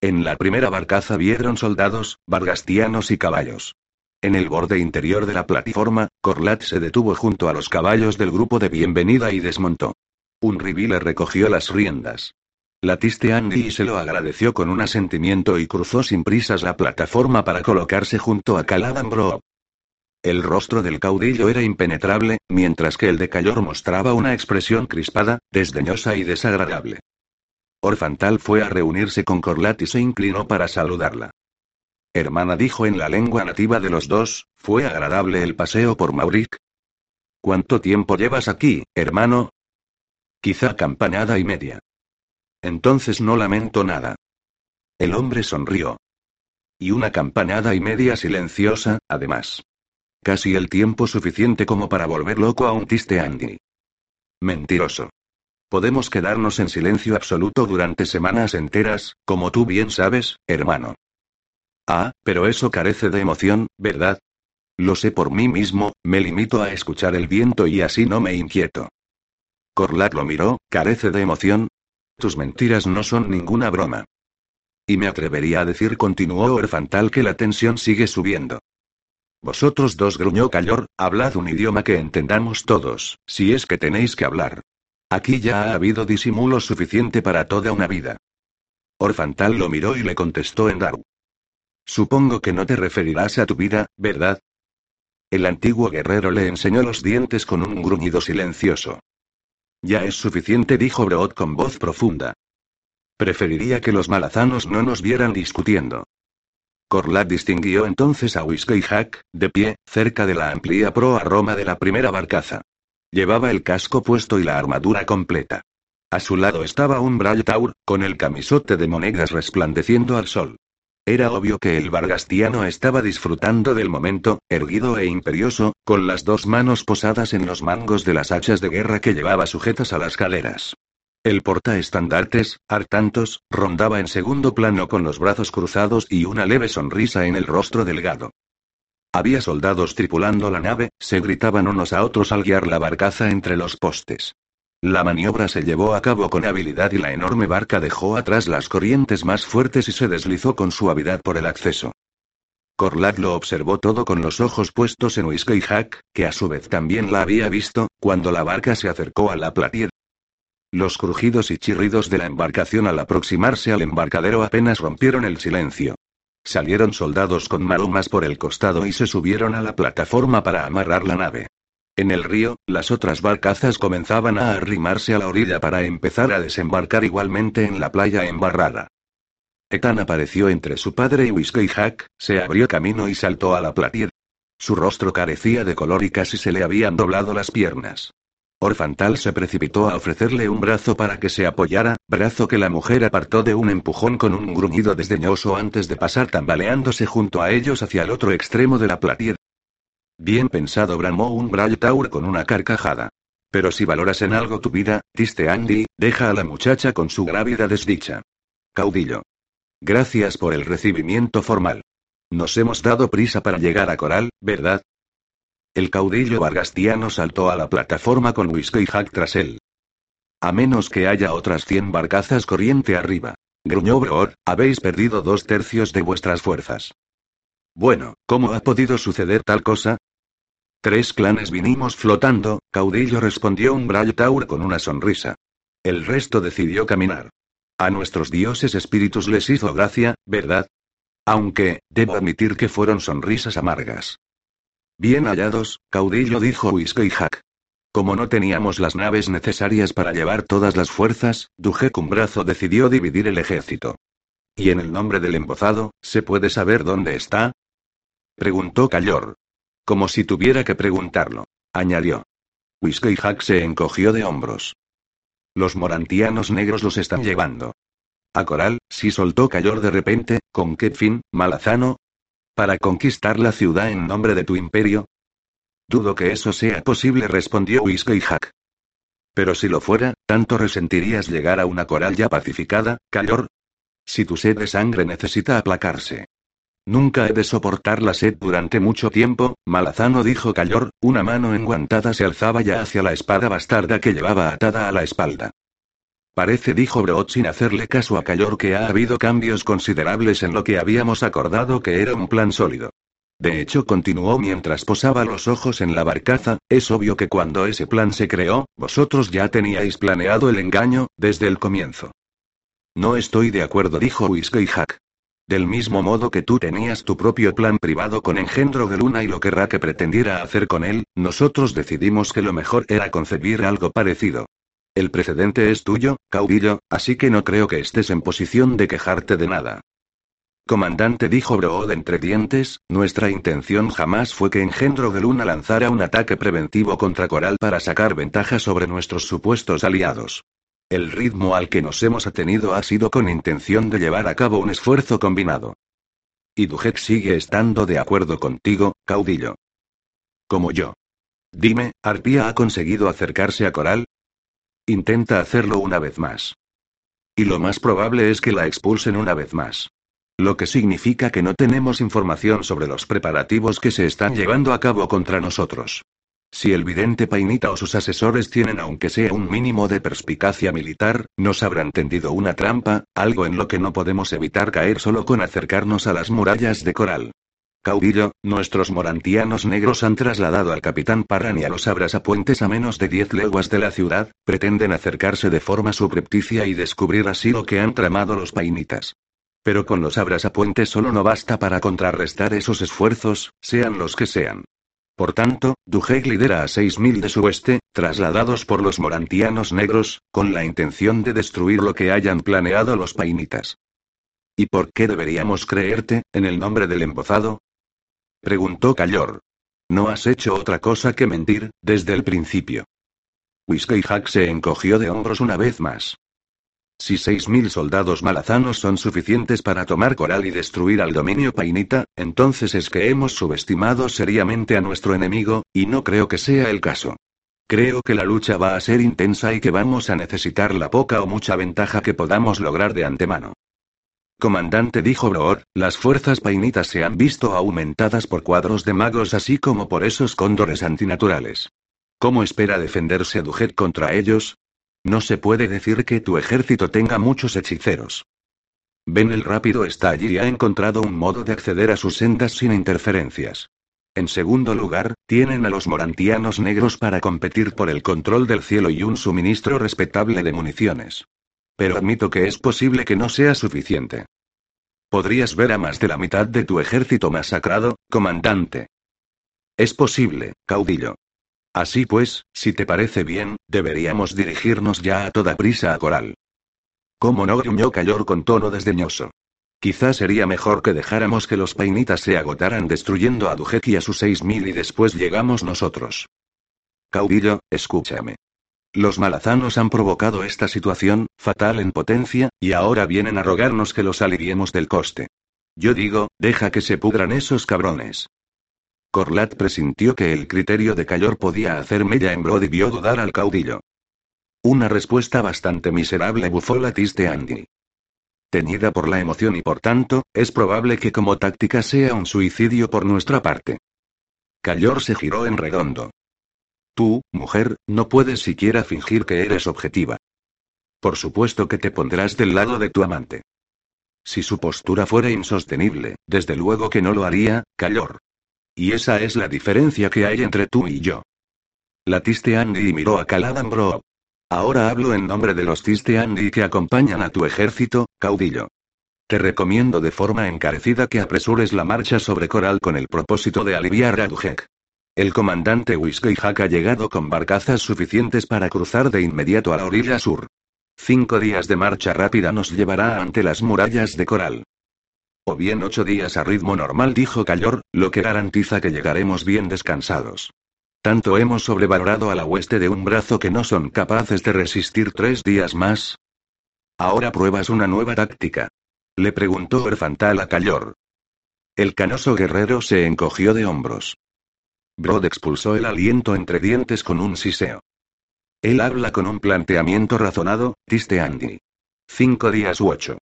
En la primera barcaza vieron soldados, bargastianos y caballos. En el borde interior de la plataforma, Corlat se detuvo junto a los caballos del grupo de bienvenida y desmontó. Un ribile recogió las riendas. Latiste Andy y se lo agradeció con un asentimiento y cruzó sin prisas la plataforma para colocarse junto a Caladan Bro. El rostro del caudillo era impenetrable, mientras que el de Cayor mostraba una expresión crispada, desdeñosa y desagradable. Orfantal fue a reunirse con Corlat y se inclinó para saludarla. Hermana dijo en la lengua nativa de los dos, ¿fue agradable el paseo por Mauric? ¿Cuánto tiempo llevas aquí, hermano? Quizá campanada y media. Entonces no lamento nada. El hombre sonrió. Y una campanada y media silenciosa, además. Casi el tiempo suficiente como para volver loco a un tiste Andy. Mentiroso. Podemos quedarnos en silencio absoluto durante semanas enteras, como tú bien sabes, hermano. Ah, pero eso carece de emoción, ¿verdad? Lo sé por mí mismo, me limito a escuchar el viento y así no me inquieto. Corlac lo miró, carece de emoción, tus mentiras no son ninguna broma. Y me atrevería a decir, continuó Orfantal, que la tensión sigue subiendo. Vosotros dos, gruñó Cayor, hablad un idioma que entendamos todos, si es que tenéis que hablar. Aquí ya ha habido disimulo suficiente para toda una vida. Orfantal lo miró y le contestó en Daru. Supongo que no te referirás a tu vida, ¿verdad? El antiguo guerrero le enseñó los dientes con un gruñido silencioso. Ya es suficiente, dijo Brood con voz profunda. Preferiría que los malazanos no nos vieran discutiendo. Corlat distinguió entonces a Whiskey Hack, de pie, cerca de la amplia proa roma de la primera barcaza. Llevaba el casco puesto y la armadura completa. A su lado estaba un Braille Taur, con el camisote de monedas resplandeciendo al sol. Era obvio que el vargastiano estaba disfrutando del momento, erguido e imperioso, con las dos manos posadas en los mangos de las hachas de guerra que llevaba sujetas a las caderas. El portaestandartes, Artantos, rondaba en segundo plano con los brazos cruzados y una leve sonrisa en el rostro delgado. Había soldados tripulando la nave, se gritaban unos a otros al guiar la barcaza entre los postes. La maniobra se llevó a cabo con habilidad y la enorme barca dejó atrás las corrientes más fuertes y se deslizó con suavidad por el acceso. Corlat lo observó todo con los ojos puestos en Whiskey Hack, que a su vez también la había visto, cuando la barca se acercó a la platier. Los crujidos y chirridos de la embarcación al aproximarse al embarcadero apenas rompieron el silencio. Salieron soldados con marumas por el costado y se subieron a la plataforma para amarrar la nave. En el río, las otras barcazas comenzaban a arrimarse a la orilla para empezar a desembarcar igualmente en la playa embarrada. Ethan apareció entre su padre y Whiskey Hack, se abrió camino y saltó a la platier. Su rostro carecía de color y casi se le habían doblado las piernas. Orfantal se precipitó a ofrecerle un brazo para que se apoyara, brazo que la mujer apartó de un empujón con un gruñido desdeñoso antes de pasar tambaleándose junto a ellos hacia el otro extremo de la platier. Bien pensado, bramó un Taur con una carcajada. Pero si valoras en algo tu vida, diste Andy, deja a la muchacha con su grávida desdicha. Caudillo. Gracias por el recibimiento formal. Nos hemos dado prisa para llegar a Coral, ¿verdad? El caudillo vargastiano saltó a la plataforma con Whiskey Hack tras él. A menos que haya otras cien barcazas corriente arriba. Gruñó Brood, habéis perdido dos tercios de vuestras fuerzas. Bueno, ¿cómo ha podido suceder tal cosa? Tres clanes vinimos flotando, caudillo respondió un Taur con una sonrisa. El resto decidió caminar. A nuestros dioses espíritus les hizo gracia, ¿verdad? Aunque, debo admitir que fueron sonrisas amargas. Bien hallados, caudillo dijo Whiskey Hack. Como no teníamos las naves necesarias para llevar todas las fuerzas, Brazo decidió dividir el ejército. ¿Y en el nombre del embozado, se puede saber dónde está? Preguntó Cayor. Como si tuviera que preguntarlo. Añadió. Whiskey Hack se encogió de hombros. Los morantianos negros los están llevando. A Coral, si soltó Cayor de repente, ¿con qué fin, malazano? ¿Para conquistar la ciudad en nombre de tu imperio? Dudo que eso sea posible, respondió Whiskey Hack. Pero si lo fuera, ¿tanto resentirías llegar a una coral ya pacificada, Cayor? Si tu sed de sangre necesita aplacarse. Nunca he de soportar la sed durante mucho tiempo, Malazano dijo Cayor, una mano enguantada se alzaba ya hacia la espada bastarda que llevaba atada a la espalda. Parece, dijo Brood sin hacerle caso a Cayor, que ha habido cambios considerables en lo que habíamos acordado que era un plan sólido. De hecho, continuó mientras posaba los ojos en la barcaza, es obvio que cuando ese plan se creó, vosotros ya teníais planeado el engaño, desde el comienzo. No estoy de acuerdo, dijo Whiskey Hack. Del mismo modo que tú tenías tu propio plan privado con engendro de luna y lo que pretendiera hacer con él, nosotros decidimos que lo mejor era concebir algo parecido. El precedente es tuyo, caudillo, así que no creo que estés en posición de quejarte de nada. Comandante dijo Brood entre dientes, nuestra intención jamás fue que Engendro de Luna lanzara un ataque preventivo contra Coral para sacar ventaja sobre nuestros supuestos aliados. El ritmo al que nos hemos atenido ha sido con intención de llevar a cabo un esfuerzo combinado. Y Dujet sigue estando de acuerdo contigo, caudillo. Como yo. Dime, ¿Arpía ha conseguido acercarse a Coral? Intenta hacerlo una vez más. Y lo más probable es que la expulsen una vez más. Lo que significa que no tenemos información sobre los preparativos que se están llevando a cabo contra nosotros. Si el vidente Painita o sus asesores tienen aunque sea un mínimo de perspicacia militar, nos habrán tendido una trampa, algo en lo que no podemos evitar caer solo con acercarnos a las murallas de coral. Caudillo, nuestros morantianos negros han trasladado al capitán Parran y a los abrasapuentes a menos de 10 leguas de la ciudad, pretenden acercarse de forma subrepticia y descubrir así lo que han tramado los painitas. Pero con los abrasapuentes solo no basta para contrarrestar esos esfuerzos, sean los que sean. Por tanto, Dujek lidera a 6.000 de su oeste, trasladados por los morantianos negros, con la intención de destruir lo que hayan planeado los painitas. ¿Y por qué deberíamos creerte, en el nombre del embozado? Preguntó Cayor. No has hecho otra cosa que mentir, desde el principio. Whiskey Hack se encogió de hombros una vez más. Si seis mil soldados malazanos son suficientes para tomar Coral y destruir al dominio painita, entonces es que hemos subestimado seriamente a nuestro enemigo, y no creo que sea el caso. Creo que la lucha va a ser intensa y que vamos a necesitar la poca o mucha ventaja que podamos lograr de antemano. Comandante dijo Brood, las fuerzas painitas se han visto aumentadas por cuadros de magos así como por esos cóndores antinaturales. ¿Cómo espera defenderse Dujet contra ellos? No se puede decir que tu ejército tenga muchos hechiceros. Ben el rápido está allí y ha encontrado un modo de acceder a sus sendas sin interferencias. En segundo lugar, tienen a los morantianos negros para competir por el control del cielo y un suministro respetable de municiones. Pero admito que es posible que no sea suficiente. Podrías ver a más de la mitad de tu ejército masacrado, comandante. Es posible, caudillo. Así pues, si te parece bien, deberíamos dirigirnos ya a toda prisa a Coral. ¿Cómo no? gruñó Cayor con tono desdeñoso. Quizás sería mejor que dejáramos que los painitas se agotaran destruyendo a Dujek y a sus seis mil y después llegamos nosotros. Caudillo, escúchame. Los malazanos han provocado esta situación, fatal en potencia, y ahora vienen a rogarnos que los aliviemos del coste. Yo digo, deja que se pudran esos cabrones. Corlat presintió que el criterio de Cayor podía hacer mella en vio dudar al caudillo. Una respuesta bastante miserable bufó la tiste Andy. Teñida por la emoción y por tanto, es probable que como táctica sea un suicidio por nuestra parte. Cayor se giró en redondo. Tú, mujer, no puedes siquiera fingir que eres objetiva. Por supuesto que te pondrás del lado de tu amante. Si su postura fuera insostenible, desde luego que no lo haría, Cayor. Y esa es la diferencia que hay entre tú y yo. La Tiste Andy miró a Caladan Bro. Ahora hablo en nombre de los Tiste Andy que acompañan a tu ejército, caudillo. Te recomiendo de forma encarecida que apresures la marcha sobre Coral con el propósito de aliviar a Dujek. El comandante Whiskey Hack ha llegado con barcazas suficientes para cruzar de inmediato a la orilla sur. Cinco días de marcha rápida nos llevará ante las murallas de Coral. O bien ocho días a ritmo normal, dijo Cayor, lo que garantiza que llegaremos bien descansados. Tanto hemos sobrevalorado a la hueste de un brazo que no son capaces de resistir tres días más. Ahora pruebas una nueva táctica. Le preguntó Erfantal a Cayor. El canoso guerrero se encogió de hombros. Brod expulsó el aliento entre dientes con un siseo. Él habla con un planteamiento razonado, diste Andy. Cinco días u ocho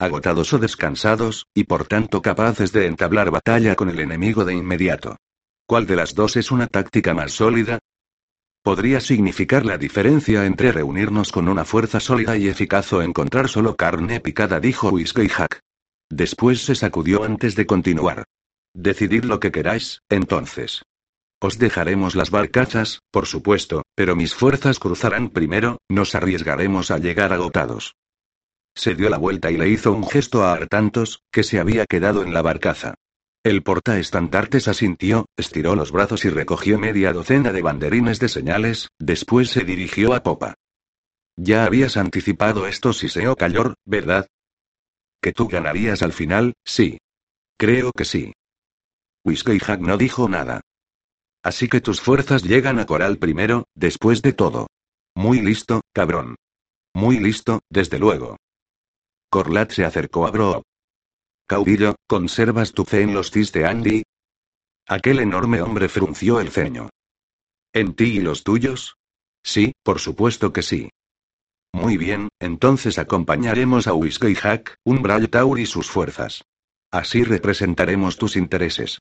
agotados o descansados, y por tanto capaces de entablar batalla con el enemigo de inmediato. ¿Cuál de las dos es una táctica más sólida? Podría significar la diferencia entre reunirnos con una fuerza sólida y eficaz o encontrar solo carne picada, dijo Hack. Después se sacudió antes de continuar. Decidid lo que queráis, entonces. Os dejaremos las barcachas, por supuesto, pero mis fuerzas cruzarán primero, nos arriesgaremos a llegar agotados. Se dio la vuelta y le hizo un gesto a Artantos, que se había quedado en la barcaza. El portaestandartes asintió, estiró los brazos y recogió media docena de banderines de señales, después se dirigió a popa. Ya habías anticipado esto, Siseo Cayor, ¿verdad? Que tú ganarías al final, sí. Creo que sí. Whiskey Hack no dijo nada. Así que tus fuerzas llegan a Coral primero, después de todo. Muy listo, cabrón. Muy listo, desde luego. Corlat se acercó a Bro. Caudillo, ¿conservas tu fe en los tis de Andy? Aquel enorme hombre frunció el ceño. ¿En ti y los tuyos? Sí, por supuesto que sí. Muy bien, entonces acompañaremos a Whiskey Hack, un Taur y sus fuerzas. Así representaremos tus intereses.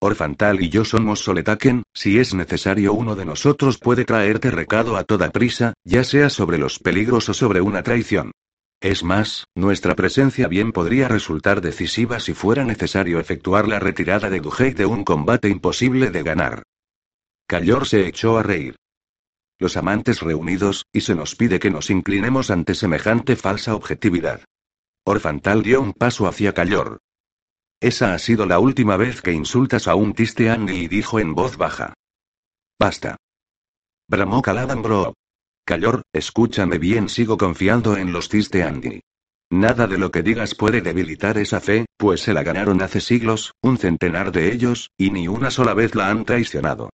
Orfantal y yo somos Soletaken, si es necesario uno de nosotros puede traerte recado a toda prisa, ya sea sobre los peligros o sobre una traición. Es más, nuestra presencia bien podría resultar decisiva si fuera necesario efectuar la retirada de Duhei de un combate imposible de ganar. Cayor se echó a reír. Los amantes reunidos, y se nos pide que nos inclinemos ante semejante falsa objetividad. Orfantal dio un paso hacia Cayor. Esa ha sido la última vez que insultas a un Tisteani y dijo en voz baja. Basta. Bramó Caladambro. Cayor, escúchame bien, sigo confiando en los Tisteandi. Nada de lo que digas puede debilitar esa fe, pues se la ganaron hace siglos, un centenar de ellos, y ni una sola vez la han traicionado.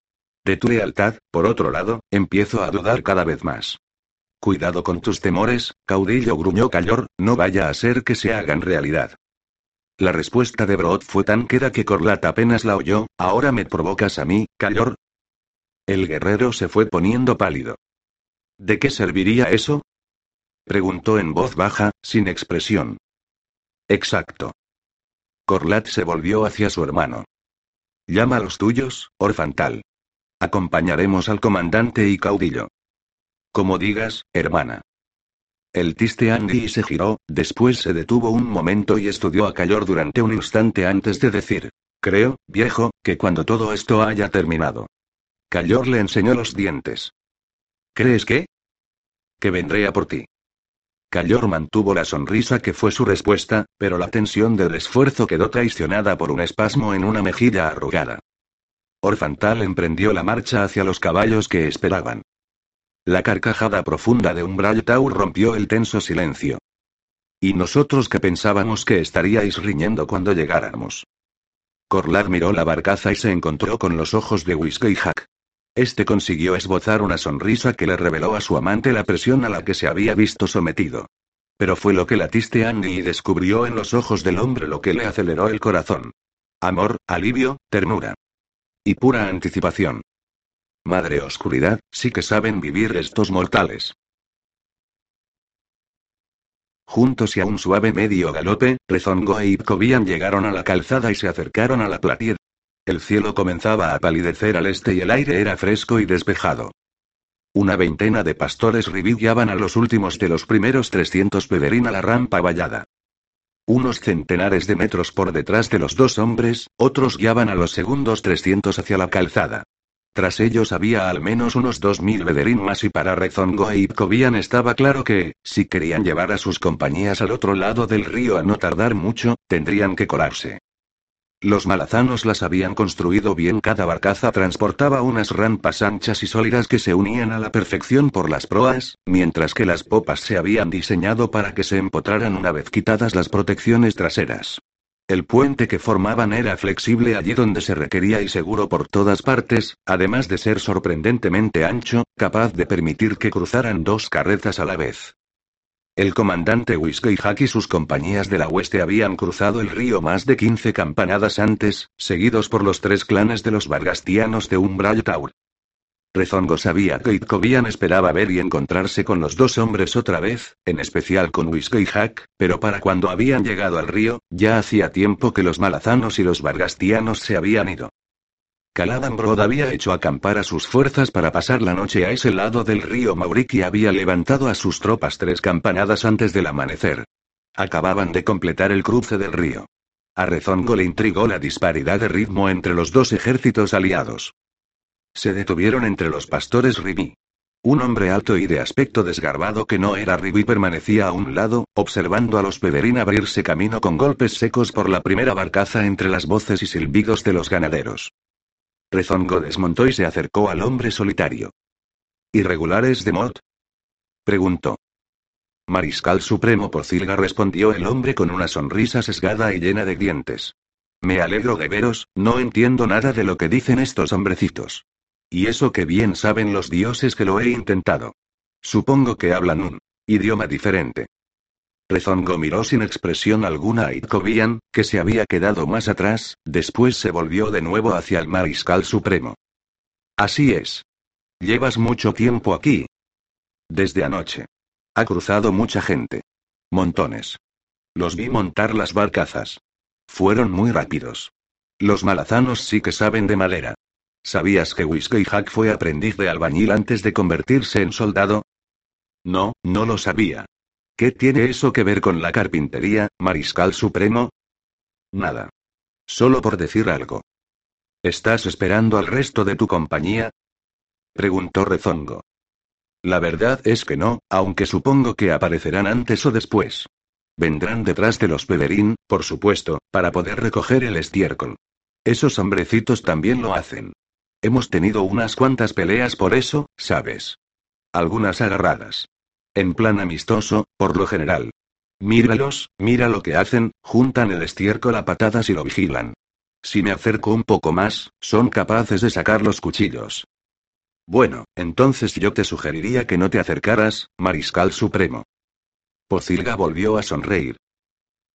De tu lealtad, por otro lado, empiezo a dudar cada vez más. Cuidado con tus temores, caudillo gruñó Cayor, no vaya a ser que se hagan realidad. La respuesta de Brod fue tan queda que Corlat apenas la oyó, ahora me provocas a mí, Cayor. El guerrero se fue poniendo pálido. ¿De qué serviría eso? Preguntó en voz baja, sin expresión. Exacto. Corlat se volvió hacia su hermano. Llama a los tuyos, orfantal. Acompañaremos al comandante y caudillo. Como digas, hermana. El tiste Andy se giró, después se detuvo un momento y estudió a Cayor durante un instante antes de decir: Creo, viejo, que cuando todo esto haya terminado. Cayor le enseñó los dientes. ¿Crees que? Que vendré a por ti. Cayor mantuvo la sonrisa que fue su respuesta, pero la tensión del esfuerzo quedó traicionada por un espasmo en una mejilla arrugada. Orfantal emprendió la marcha hacia los caballos que esperaban. La carcajada profunda de Umbral Taur rompió el tenso silencio. ¿Y nosotros que pensábamos que estaríais riñendo cuando llegáramos? Corlad miró la barcaza y se encontró con los ojos de Whiskey Hack. Este consiguió esbozar una sonrisa que le reveló a su amante la presión a la que se había visto sometido. Pero fue lo que latiste Andy y descubrió en los ojos del hombre lo que le aceleró el corazón. Amor, alivio, ternura. Y pura anticipación. Madre oscuridad, sí que saben vivir estos mortales. Juntos y a un suave medio galope, Rezongo e Ipkobian llegaron a la calzada y se acercaron a la platier. El cielo comenzaba a palidecer al este y el aire era fresco y despejado. Una veintena de pastores ribí guiaban a los últimos de los primeros 300 Pederín a la rampa vallada. Unos centenares de metros por detrás de los dos hombres, otros guiaban a los segundos 300 hacia la calzada. Tras ellos había al menos unos 2.000 Bederín más y para Rezongo e Ipkobian estaba claro que, si querían llevar a sus compañías al otro lado del río a no tardar mucho, tendrían que colarse. Los malazanos las habían construido bien, cada barcaza transportaba unas rampas anchas y sólidas que se unían a la perfección por las proas, mientras que las popas se habían diseñado para que se empotraran una vez quitadas las protecciones traseras. El puente que formaban era flexible allí donde se requería y seguro por todas partes, además de ser sorprendentemente ancho, capaz de permitir que cruzaran dos carretas a la vez. El comandante Whiskey Hack y sus compañías de la oeste habían cruzado el río más de 15 campanadas antes, seguidos por los tres clanes de los Vargastianos de Umbral Taur. Rezongo sabía que Itkovian esperaba ver y encontrarse con los dos hombres otra vez, en especial con Whiskey Hack, pero para cuando habían llegado al río, ya hacía tiempo que los malazanos y los vargastianos se habían ido. Caladan Brod había hecho acampar a sus fuerzas para pasar la noche a ese lado del río Mauriki y había levantado a sus tropas tres campanadas antes del amanecer. Acababan de completar el cruce del río. A Rezongo le intrigó la disparidad de ritmo entre los dos ejércitos aliados. Se detuvieron entre los pastores Ribi. Un hombre alto y de aspecto desgarbado que no era Ribi permanecía a un lado, observando a los Pederín abrirse camino con golpes secos por la primera barcaza entre las voces y silbidos de los ganaderos. Rezongo desmontó y se acercó al hombre solitario. ¿Irregulares de Mod? Preguntó. Mariscal Supremo Porcilga respondió el hombre con una sonrisa sesgada y llena de dientes. Me alegro de veros, no entiendo nada de lo que dicen estos hombrecitos. Y eso que bien saben los dioses que lo he intentado. Supongo que hablan un idioma diferente. Rezongo miró sin expresión alguna a Itkovian, que se había quedado más atrás, después se volvió de nuevo hacia el mariscal supremo. Así es. Llevas mucho tiempo aquí. Desde anoche. Ha cruzado mucha gente. Montones. Los vi montar las barcazas. Fueron muy rápidos. Los malazanos sí que saben de madera. ¿Sabías que Whiskey Hack fue aprendiz de albañil antes de convertirse en soldado? No, no lo sabía. ¿Qué tiene eso que ver con la carpintería, Mariscal Supremo? Nada. Solo por decir algo. ¿Estás esperando al resto de tu compañía? Preguntó Rezongo. La verdad es que no, aunque supongo que aparecerán antes o después. Vendrán detrás de los Pederín, por supuesto, para poder recoger el estiércol. Esos hombrecitos también lo hacen. Hemos tenido unas cuantas peleas por eso, ¿sabes? Algunas agarradas. En plan amistoso, por lo general. Míralos, mira lo que hacen, juntan el estiércol a patadas y lo vigilan. Si me acerco un poco más, son capaces de sacar los cuchillos. Bueno, entonces yo te sugeriría que no te acercaras, Mariscal Supremo. Pocilga volvió a sonreír.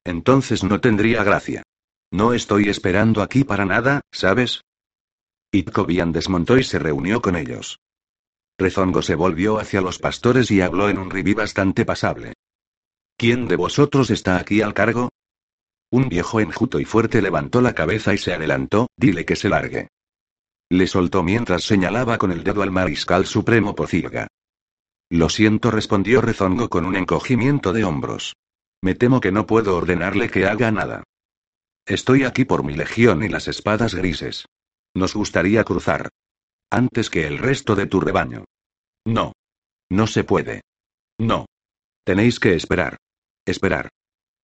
Entonces no tendría gracia. No estoy esperando aquí para nada, ¿sabes? Itkovian desmontó y se reunió con ellos. Rezongo se volvió hacia los pastores y habló en un ribí bastante pasable. ¿Quién de vosotros está aquí al cargo? Un viejo enjuto y fuerte levantó la cabeza y se adelantó, dile que se largue. Le soltó mientras señalaba con el dedo al mariscal supremo Pocilga. Lo siento, respondió Rezongo con un encogimiento de hombros. Me temo que no puedo ordenarle que haga nada. Estoy aquí por mi legión y las espadas grises. Nos gustaría cruzar. Antes que el resto de tu rebaño. No. No se puede. No. Tenéis que esperar. Esperar.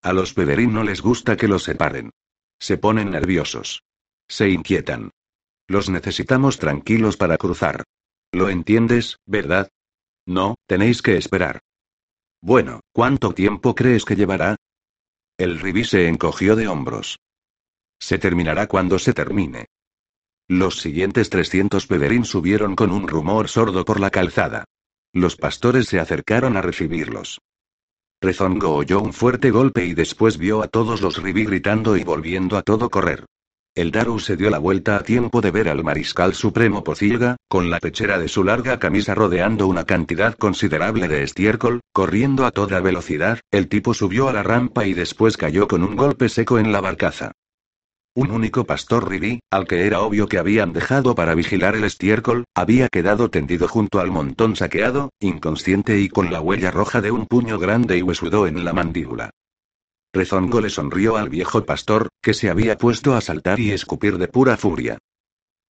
A los Pederín no les gusta que los separen. Se ponen nerviosos. Se inquietan. Los necesitamos tranquilos para cruzar. ¿Lo entiendes, verdad? No, tenéis que esperar. Bueno, ¿cuánto tiempo crees que llevará? El ribí se encogió de hombros. Se terminará cuando se termine. Los siguientes 300 pederín subieron con un rumor sordo por la calzada. Los pastores se acercaron a recibirlos. Rezongo oyó un fuerte golpe y después vio a todos los ribí gritando y volviendo a todo correr. El Daru se dio la vuelta a tiempo de ver al mariscal supremo Pocilga, con la pechera de su larga camisa rodeando una cantidad considerable de estiércol, corriendo a toda velocidad, el tipo subió a la rampa y después cayó con un golpe seco en la barcaza. Un único pastor ribí, al que era obvio que habían dejado para vigilar el estiércol, había quedado tendido junto al montón saqueado, inconsciente y con la huella roja de un puño grande y huesudo en la mandíbula. Rezongo le sonrió al viejo pastor, que se había puesto a saltar y escupir de pura furia.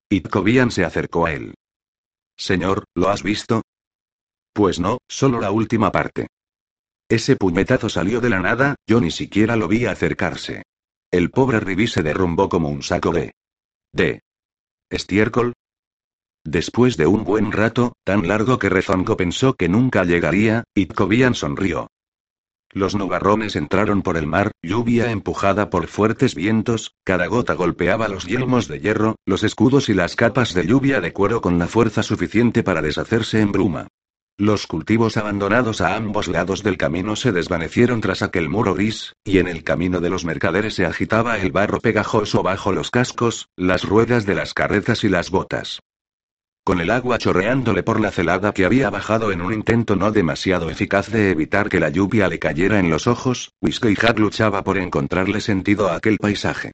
Itkovian se acercó a él. Señor, ¿lo has visto? Pues no, solo la última parte. Ese puñetazo salió de la nada, yo ni siquiera lo vi acercarse. El pobre Ribí se derrumbó como un saco de... de... estiércol. Después de un buen rato, tan largo que Rezongo pensó que nunca llegaría, Itkovian sonrió. Los nubarrones entraron por el mar, lluvia empujada por fuertes vientos, cada gota golpeaba los yelmos de hierro, los escudos y las capas de lluvia de cuero con la fuerza suficiente para deshacerse en bruma. Los cultivos abandonados a ambos lados del camino se desvanecieron tras aquel muro gris, y en el camino de los mercaderes se agitaba el barro pegajoso bajo los cascos, las ruedas de las carretas y las botas. Con el agua chorreándole por la celada que había bajado en un intento no demasiado eficaz de evitar que la lluvia le cayera en los ojos, Whiskey Hat luchaba por encontrarle sentido a aquel paisaje.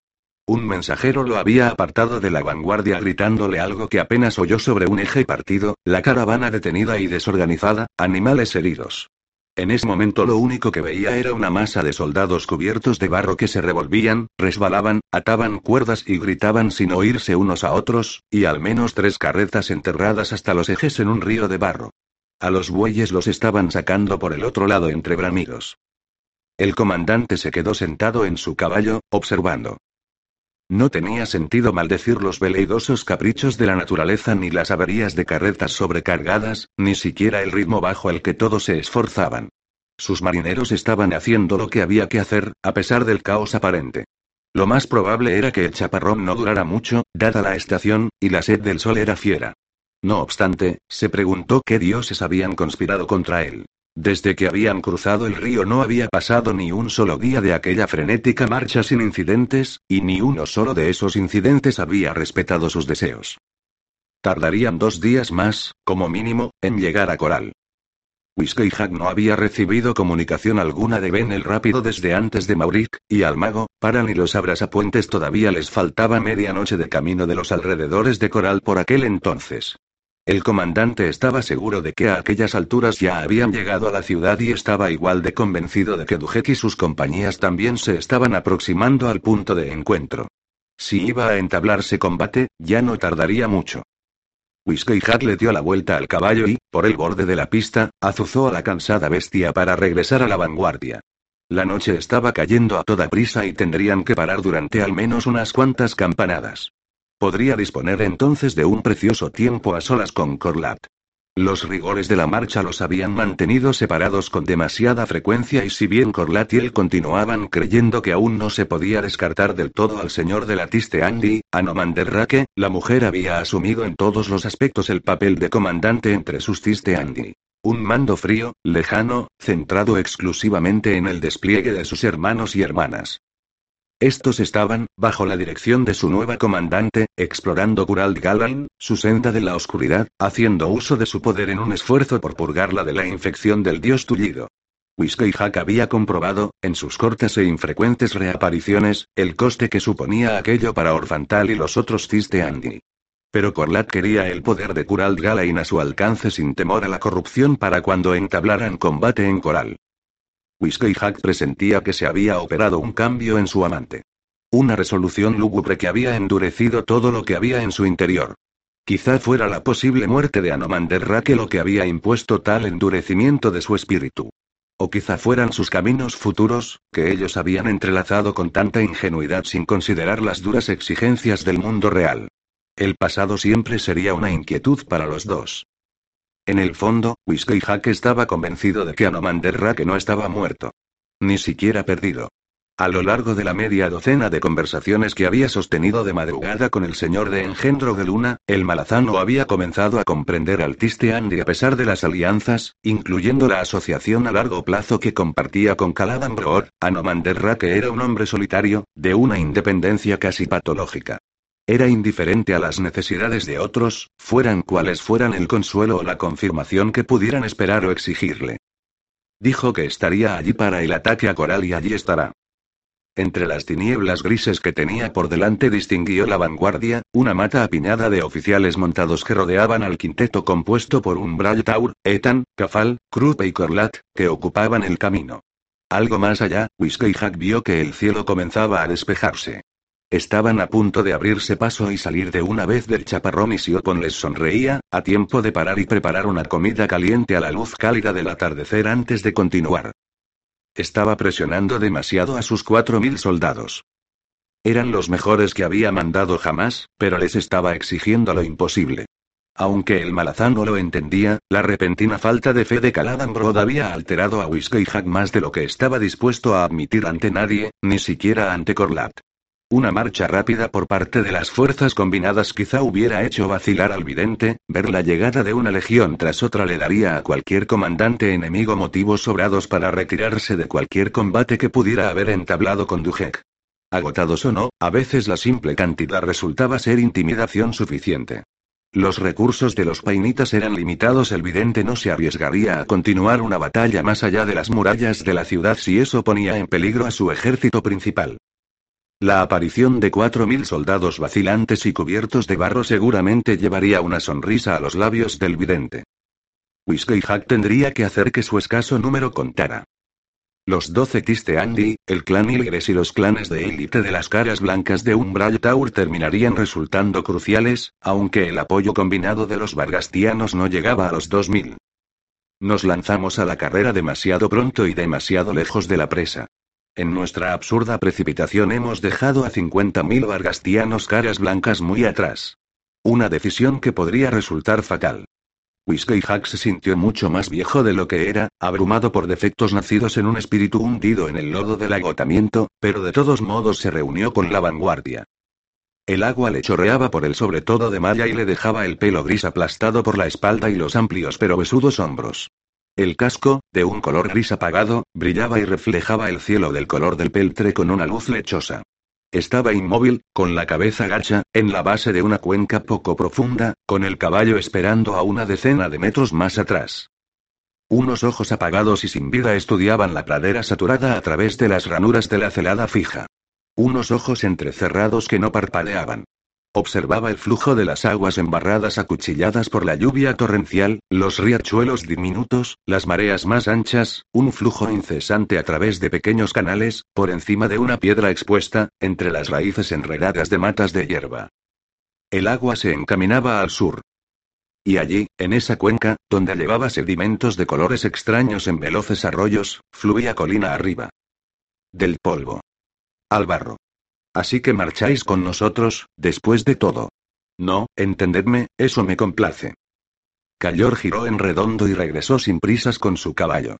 Un mensajero lo había apartado de la vanguardia gritándole algo que apenas oyó sobre un eje partido, la caravana detenida y desorganizada, animales heridos. En ese momento lo único que veía era una masa de soldados cubiertos de barro que se revolvían, resbalaban, ataban cuerdas y gritaban sin oírse unos a otros, y al menos tres carretas enterradas hasta los ejes en un río de barro. A los bueyes los estaban sacando por el otro lado entre bramidos. El comandante se quedó sentado en su caballo, observando. No tenía sentido maldecir los veleidosos caprichos de la naturaleza ni las averías de carretas sobrecargadas, ni siquiera el ritmo bajo el que todos se esforzaban. Sus marineros estaban haciendo lo que había que hacer, a pesar del caos aparente. Lo más probable era que el chaparrón no durara mucho, dada la estación, y la sed del sol era fiera. No obstante, se preguntó qué dioses habían conspirado contra él. Desde que habían cruzado el río no había pasado ni un solo día de aquella frenética marcha sin incidentes, y ni uno solo de esos incidentes había respetado sus deseos. Tardarían dos días más, como mínimo, en llegar a Coral. Whiskey Hack no había recibido comunicación alguna de Ben el Rápido desde antes de Mauric, y al mago, Paran y los abrasapuentes todavía les faltaba media noche de camino de los alrededores de Coral por aquel entonces. El comandante estaba seguro de que a aquellas alturas ya habían llegado a la ciudad y estaba igual de convencido de que Dujek y sus compañías también se estaban aproximando al punto de encuentro. Si iba a entablarse combate, ya no tardaría mucho. Whiskey Hat le dio la vuelta al caballo y, por el borde de la pista, azuzó a la cansada bestia para regresar a la vanguardia. La noche estaba cayendo a toda prisa y tendrían que parar durante al menos unas cuantas campanadas. Podría disponer entonces de un precioso tiempo a solas con Corlat. Los rigores de la marcha los habían mantenido separados con demasiada frecuencia y si bien Corlat y él continuaban creyendo que aún no se podía descartar del todo al señor de la Tiste Andy, Anomanderrake, la mujer había asumido en todos los aspectos el papel de comandante entre sus Tiste Andy. Un mando frío, lejano, centrado exclusivamente en el despliegue de sus hermanos y hermanas. Estos estaban, bajo la dirección de su nueva comandante, explorando Kurald Galan, su senda de la oscuridad, haciendo uso de su poder en un esfuerzo por purgarla de la infección del dios tullido. Whiskey Hack había comprobado, en sus cortas e infrecuentes reapariciones, el coste que suponía aquello para Orfantal y los otros Ciste Andy. Pero Corlat quería el poder de Kurald Galain a su alcance sin temor a la corrupción para cuando entablaran combate en Coral. Whiskey Hack presentía que se había operado un cambio en su amante. Una resolución lúgubre que había endurecido todo lo que había en su interior. Quizá fuera la posible muerte de Anomander Rake lo que había impuesto tal endurecimiento de su espíritu. O quizá fueran sus caminos futuros, que ellos habían entrelazado con tanta ingenuidad sin considerar las duras exigencias del mundo real. El pasado siempre sería una inquietud para los dos. En el fondo, Whiskey Hack estaba convencido de que Anomander Rake no estaba muerto. Ni siquiera perdido. A lo largo de la media docena de conversaciones que había sostenido de madrugada con el señor de engendro de Luna, el malazano había comenzado a comprender al Tiste Andy a pesar de las alianzas, incluyendo la asociación a largo plazo que compartía con Caladan Broor, Anomander Rake era un hombre solitario, de una independencia casi patológica. Era indiferente a las necesidades de otros, fueran cuales fueran el consuelo o la confirmación que pudieran esperar o exigirle. Dijo que estaría allí para el ataque a Coral y allí estará. Entre las tinieblas grises que tenía por delante distinguió la vanguardia, una mata apiñada de oficiales montados que rodeaban al quinteto compuesto por un Taur, Ethan, Cafal, Krupe y Corlat, que ocupaban el camino. Algo más allá, Whiskey Hack vio que el cielo comenzaba a despejarse. Estaban a punto de abrirse paso y salir de una vez del chaparrón y Siopon les sonreía, a tiempo de parar y preparar una comida caliente a la luz cálida del atardecer antes de continuar. Estaba presionando demasiado a sus cuatro mil soldados. Eran los mejores que había mandado jamás, pero les estaba exigiendo lo imposible. Aunque el malazán no lo entendía, la repentina falta de fe de Caladan Broad había alterado a Whiskey Hack más de lo que estaba dispuesto a admitir ante nadie, ni siquiera ante Corlat. Una marcha rápida por parte de las fuerzas combinadas quizá hubiera hecho vacilar al vidente, ver la llegada de una legión tras otra le daría a cualquier comandante enemigo motivos sobrados para retirarse de cualquier combate que pudiera haber entablado con Dujek. Agotados o no, a veces la simple cantidad resultaba ser intimidación suficiente. Los recursos de los painitas eran limitados, el vidente no se arriesgaría a continuar una batalla más allá de las murallas de la ciudad si eso ponía en peligro a su ejército principal. La aparición de cuatro mil soldados vacilantes y cubiertos de barro seguramente llevaría una sonrisa a los labios del vidente. Whiskey Hack tendría que hacer que su escaso número contara. Los doce Tiste Andy, el clan Ilgres y los clanes de élite de las caras blancas de Umbral Tower terminarían resultando cruciales, aunque el apoyo combinado de los vargastianos no llegaba a los dos mil. Nos lanzamos a la carrera demasiado pronto y demasiado lejos de la presa. En nuestra absurda precipitación hemos dejado a 50.000 vargastianos caras blancas muy atrás. Una decisión que podría resultar fatal. Whiskey Hack se sintió mucho más viejo de lo que era, abrumado por defectos nacidos en un espíritu hundido en el lodo del agotamiento, pero de todos modos se reunió con la vanguardia. El agua le chorreaba por el sobre todo de malla y le dejaba el pelo gris aplastado por la espalda y los amplios pero besudos hombros. El casco, de un color gris apagado, brillaba y reflejaba el cielo del color del peltre con una luz lechosa. Estaba inmóvil, con la cabeza gacha, en la base de una cuenca poco profunda, con el caballo esperando a una decena de metros más atrás. Unos ojos apagados y sin vida estudiaban la pradera saturada a través de las ranuras de la celada fija. Unos ojos entrecerrados que no parpadeaban. Observaba el flujo de las aguas embarradas acuchilladas por la lluvia torrencial, los riachuelos diminutos, las mareas más anchas, un flujo incesante a través de pequeños canales, por encima de una piedra expuesta, entre las raíces enredadas de matas de hierba. El agua se encaminaba al sur. Y allí, en esa cuenca, donde llevaba sedimentos de colores extraños en veloces arroyos, fluía colina arriba. Del polvo. Al barro. Así que marcháis con nosotros, después de todo. No, entendedme, eso me complace. Cayor giró en redondo y regresó sin prisas con su caballo.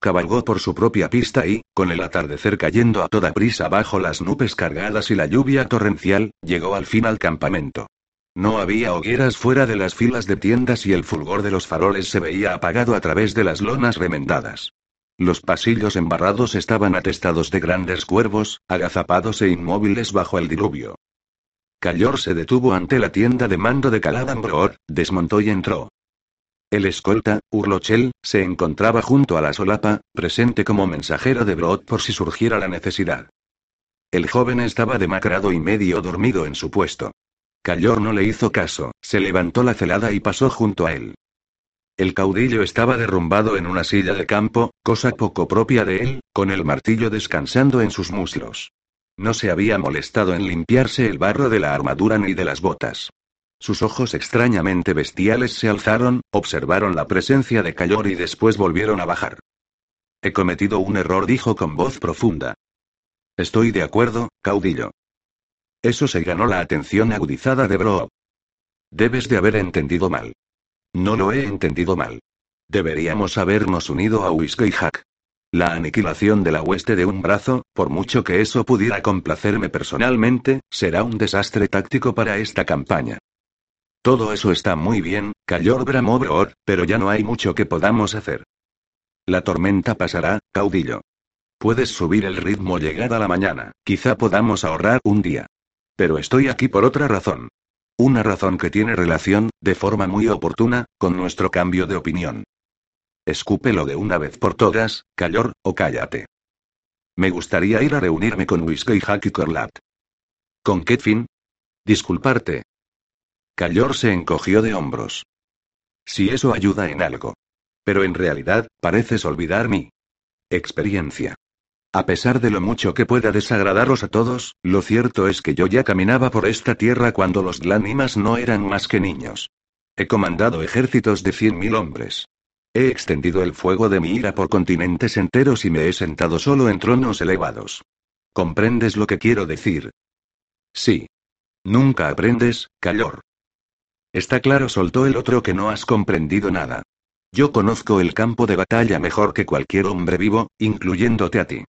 Cabalgó por su propia pista y, con el atardecer cayendo a toda prisa bajo las nubes cargadas y la lluvia torrencial, llegó al fin al campamento. No había hogueras fuera de las filas de tiendas y el fulgor de los faroles se veía apagado a través de las lonas remendadas. Los pasillos embarrados estaban atestados de grandes cuervos, agazapados e inmóviles bajo el diluvio. Cayor se detuvo ante la tienda de mando de Caladan desmontó y entró. El escolta, Urlochel, se encontraba junto a la solapa, presente como mensajero de Brood por si surgiera la necesidad. El joven estaba demacrado y medio dormido en su puesto. Cayor no le hizo caso, se levantó la celada y pasó junto a él. El caudillo estaba derrumbado en una silla de campo, cosa poco propia de él, con el martillo descansando en sus muslos. No se había molestado en limpiarse el barro de la armadura ni de las botas. Sus ojos extrañamente bestiales se alzaron, observaron la presencia de Cayor y después volvieron a bajar. He cometido un error, dijo con voz profunda. Estoy de acuerdo, caudillo. Eso se ganó la atención agudizada de Bro. Debes de haber entendido mal. No lo he entendido mal. Deberíamos habernos unido a Whiskey Hack. La aniquilación de la hueste de un brazo, por mucho que eso pudiera complacerme personalmente, será un desastre táctico para esta campaña. Todo eso está muy bien, cayó bramó pero ya no hay mucho que podamos hacer. La tormenta pasará, caudillo. Puedes subir el ritmo llegada la mañana, quizá podamos ahorrar un día. Pero estoy aquí por otra razón. Una razón que tiene relación, de forma muy oportuna, con nuestro cambio de opinión. Escúpelo de una vez por todas, Cayor, o cállate. Me gustaría ir a reunirme con Whiskey Hack y Corlat. ¿Con qué fin? Disculparte. Cayor se encogió de hombros. Si eso ayuda en algo. Pero en realidad, pareces olvidar mi experiencia. A pesar de lo mucho que pueda desagradaros a todos, lo cierto es que yo ya caminaba por esta tierra cuando los Glanimas no eran más que niños. He comandado ejércitos de cien mil hombres. He extendido el fuego de mi ira por continentes enteros y me he sentado solo en tronos elevados. ¿Comprendes lo que quiero decir? Sí. Nunca aprendes, Callor. Está claro, soltó el otro que no has comprendido nada. Yo conozco el campo de batalla mejor que cualquier hombre vivo, incluyéndote a ti.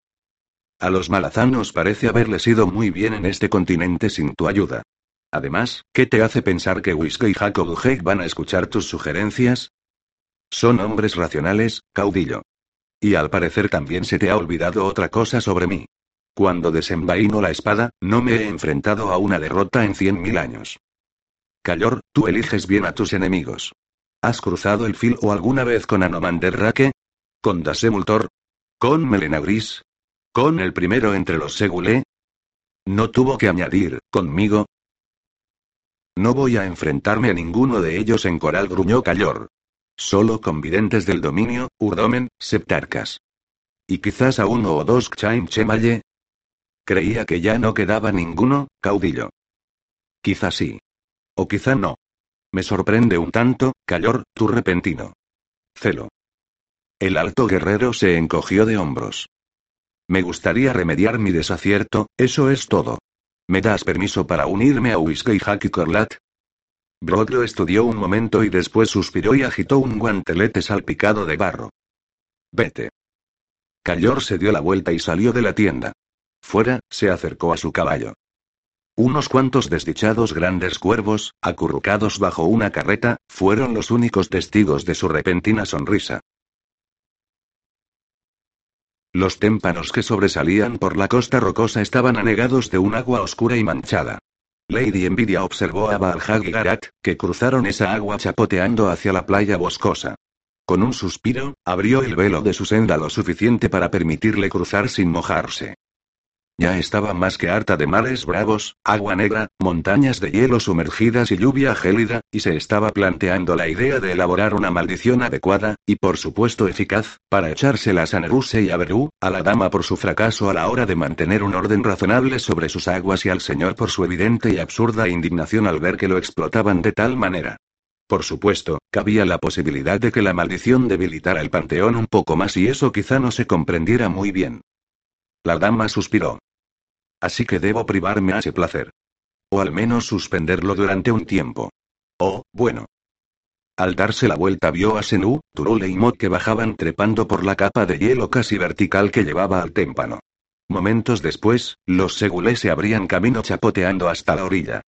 A los malazanos parece haberles ido muy bien en este continente sin tu ayuda. Además, ¿qué te hace pensar que Whiskey y Jacob Hake van a escuchar tus sugerencias? Son hombres racionales, caudillo. Y al parecer también se te ha olvidado otra cosa sobre mí. Cuando desenvaino la espada, no me he enfrentado a una derrota en cien mil años. Cayor, tú eliges bien a tus enemigos. ¿Has cruzado el fil o alguna vez con Anomander Rake? ¿Con Dasemultor? ¿Con Melena Gris? ¿Con el primero entre los Segulé? No tuvo que añadir, conmigo. No voy a enfrentarme a ninguno de ellos en coral gruñó Cayor. Solo con videntes del dominio, Urdomen, Septarcas. Y quizás a uno o dos Chaim Chemalle. Creía que ya no quedaba ninguno, caudillo. Quizá sí. O quizá no. Me sorprende un tanto, Cayor, tu repentino. Celo. El alto guerrero se encogió de hombros. Me gustaría remediar mi desacierto, eso es todo. ¿Me das permiso para unirme a Whiskey Hack y Corlat? Brod lo estudió un momento y después suspiró y agitó un guantelete salpicado de barro. Vete. Cayor se dio la vuelta y salió de la tienda. Fuera, se acercó a su caballo. Unos cuantos desdichados grandes cuervos, acurrucados bajo una carreta, fueron los únicos testigos de su repentina sonrisa. Los témpanos que sobresalían por la costa rocosa estaban anegados de un agua oscura y manchada. Lady Envidia observó a Baljag y Garat, que cruzaron esa agua chapoteando hacia la playa boscosa. Con un suspiro, abrió el velo de su senda lo suficiente para permitirle cruzar sin mojarse. Ya estaba más que harta de mares bravos, agua negra, montañas de hielo sumergidas y lluvia gélida, y se estaba planteando la idea de elaborar una maldición adecuada, y por supuesto eficaz, para echárselas a Neruse y a Berú, a la dama por su fracaso a la hora de mantener un orden razonable sobre sus aguas y al señor por su evidente y absurda indignación al ver que lo explotaban de tal manera. Por supuesto, cabía la posibilidad de que la maldición debilitara el panteón un poco más y eso quizá no se comprendiera muy bien. La dama suspiró. Así que debo privarme a ese placer. O al menos suspenderlo durante un tiempo. Oh, bueno. Al darse la vuelta vio a Senú, Turule y Mod que bajaban trepando por la capa de hielo casi vertical que llevaba al témpano. Momentos después, los segulés se abrían camino chapoteando hasta la orilla.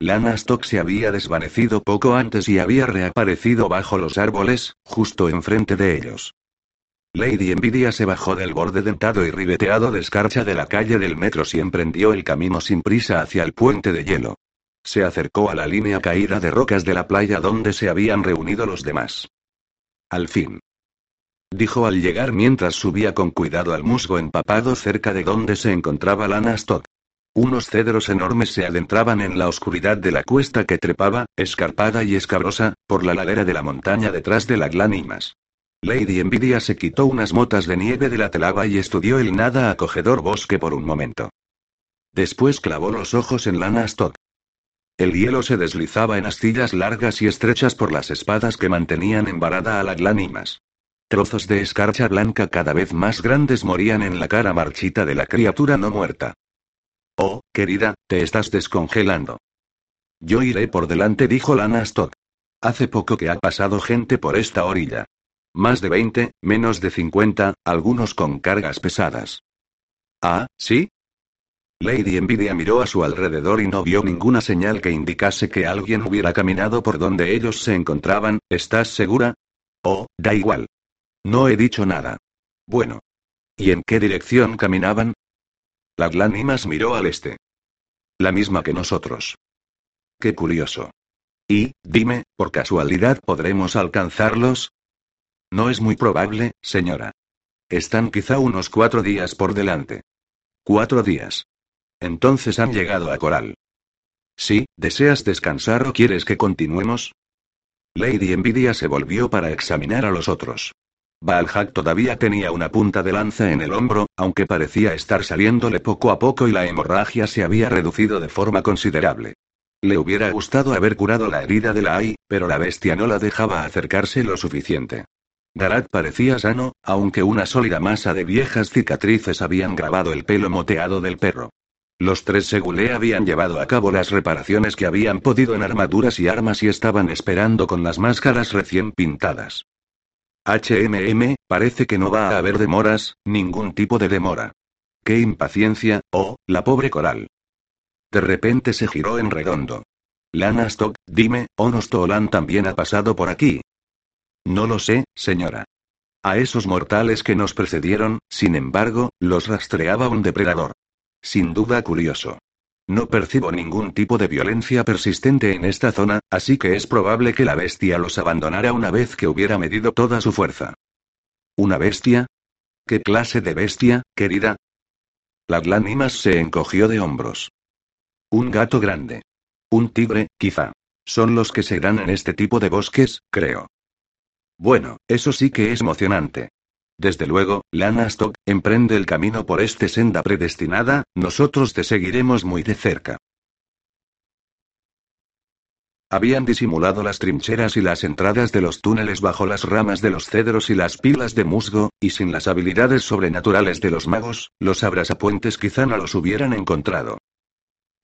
Lana Stock se había desvanecido poco antes y había reaparecido bajo los árboles, justo enfrente de ellos. Lady Envidia se bajó del borde dentado y ribeteado de escarcha de la calle del metro y emprendió el camino sin prisa hacia el puente de hielo. Se acercó a la línea caída de rocas de la playa donde se habían reunido los demás. Al fin. Dijo al llegar mientras subía con cuidado al musgo empapado cerca de donde se encontraba Lana Stock. Unos cedros enormes se adentraban en la oscuridad de la cuesta que trepaba, escarpada y escabrosa, por la ladera de la montaña detrás de la Glanimas. Lady Envidia se quitó unas motas de nieve de la telaba y estudió el nada acogedor bosque por un momento. Después clavó los ojos en Lana Stock. El hielo se deslizaba en astillas largas y estrechas por las espadas que mantenían embarada a la Glanimas. Trozos de escarcha blanca cada vez más grandes morían en la cara marchita de la criatura no muerta. Oh, querida, te estás descongelando. Yo iré por delante, dijo Lana Stock. Hace poco que ha pasado gente por esta orilla. Más de 20, menos de 50, algunos con cargas pesadas. Ah, ¿sí? Lady Envidia miró a su alrededor y no vio ninguna señal que indicase que alguien hubiera caminado por donde ellos se encontraban, ¿estás segura? Oh, da igual. No he dicho nada. Bueno. ¿Y en qué dirección caminaban? La Glanimas miró al este. La misma que nosotros. Qué curioso. Y, dime, ¿por casualidad podremos alcanzarlos? No es muy probable, señora. Están quizá unos cuatro días por delante. Cuatro días. Entonces han llegado a Coral. Sí, ¿deseas descansar o quieres que continuemos? Lady Envidia se volvió para examinar a los otros. Balhack todavía tenía una punta de lanza en el hombro, aunque parecía estar saliéndole poco a poco y la hemorragia se había reducido de forma considerable. Le hubiera gustado haber curado la herida de la AI, pero la bestia no la dejaba acercarse lo suficiente. Garat parecía sano, aunque una sólida masa de viejas cicatrices habían grabado el pelo moteado del perro. Los tres Segulé habían llevado a cabo las reparaciones que habían podido en armaduras y armas y estaban esperando con las máscaras recién pintadas. HMM, parece que no va a haber demoras, ningún tipo de demora. Qué impaciencia, oh, la pobre coral. De repente se giró en redondo. Lana Stock, dime, Onostolan también ha pasado por aquí, no lo sé, señora. A esos mortales que nos precedieron, sin embargo, los rastreaba un depredador. Sin duda curioso. No percibo ningún tipo de violencia persistente en esta zona, así que es probable que la bestia los abandonara una vez que hubiera medido toda su fuerza. ¿Una bestia? ¿Qué clase de bestia, querida? La Glanimas se encogió de hombros. Un gato grande. Un tigre, quizá. Son los que se dan en este tipo de bosques, creo. Bueno, eso sí que es emocionante. Desde luego, Lana emprende el camino por este senda predestinada, nosotros te seguiremos muy de cerca. Habían disimulado las trincheras y las entradas de los túneles bajo las ramas de los cedros y las pilas de musgo, y sin las habilidades sobrenaturales de los magos, los abrasapuentes quizá no los hubieran encontrado.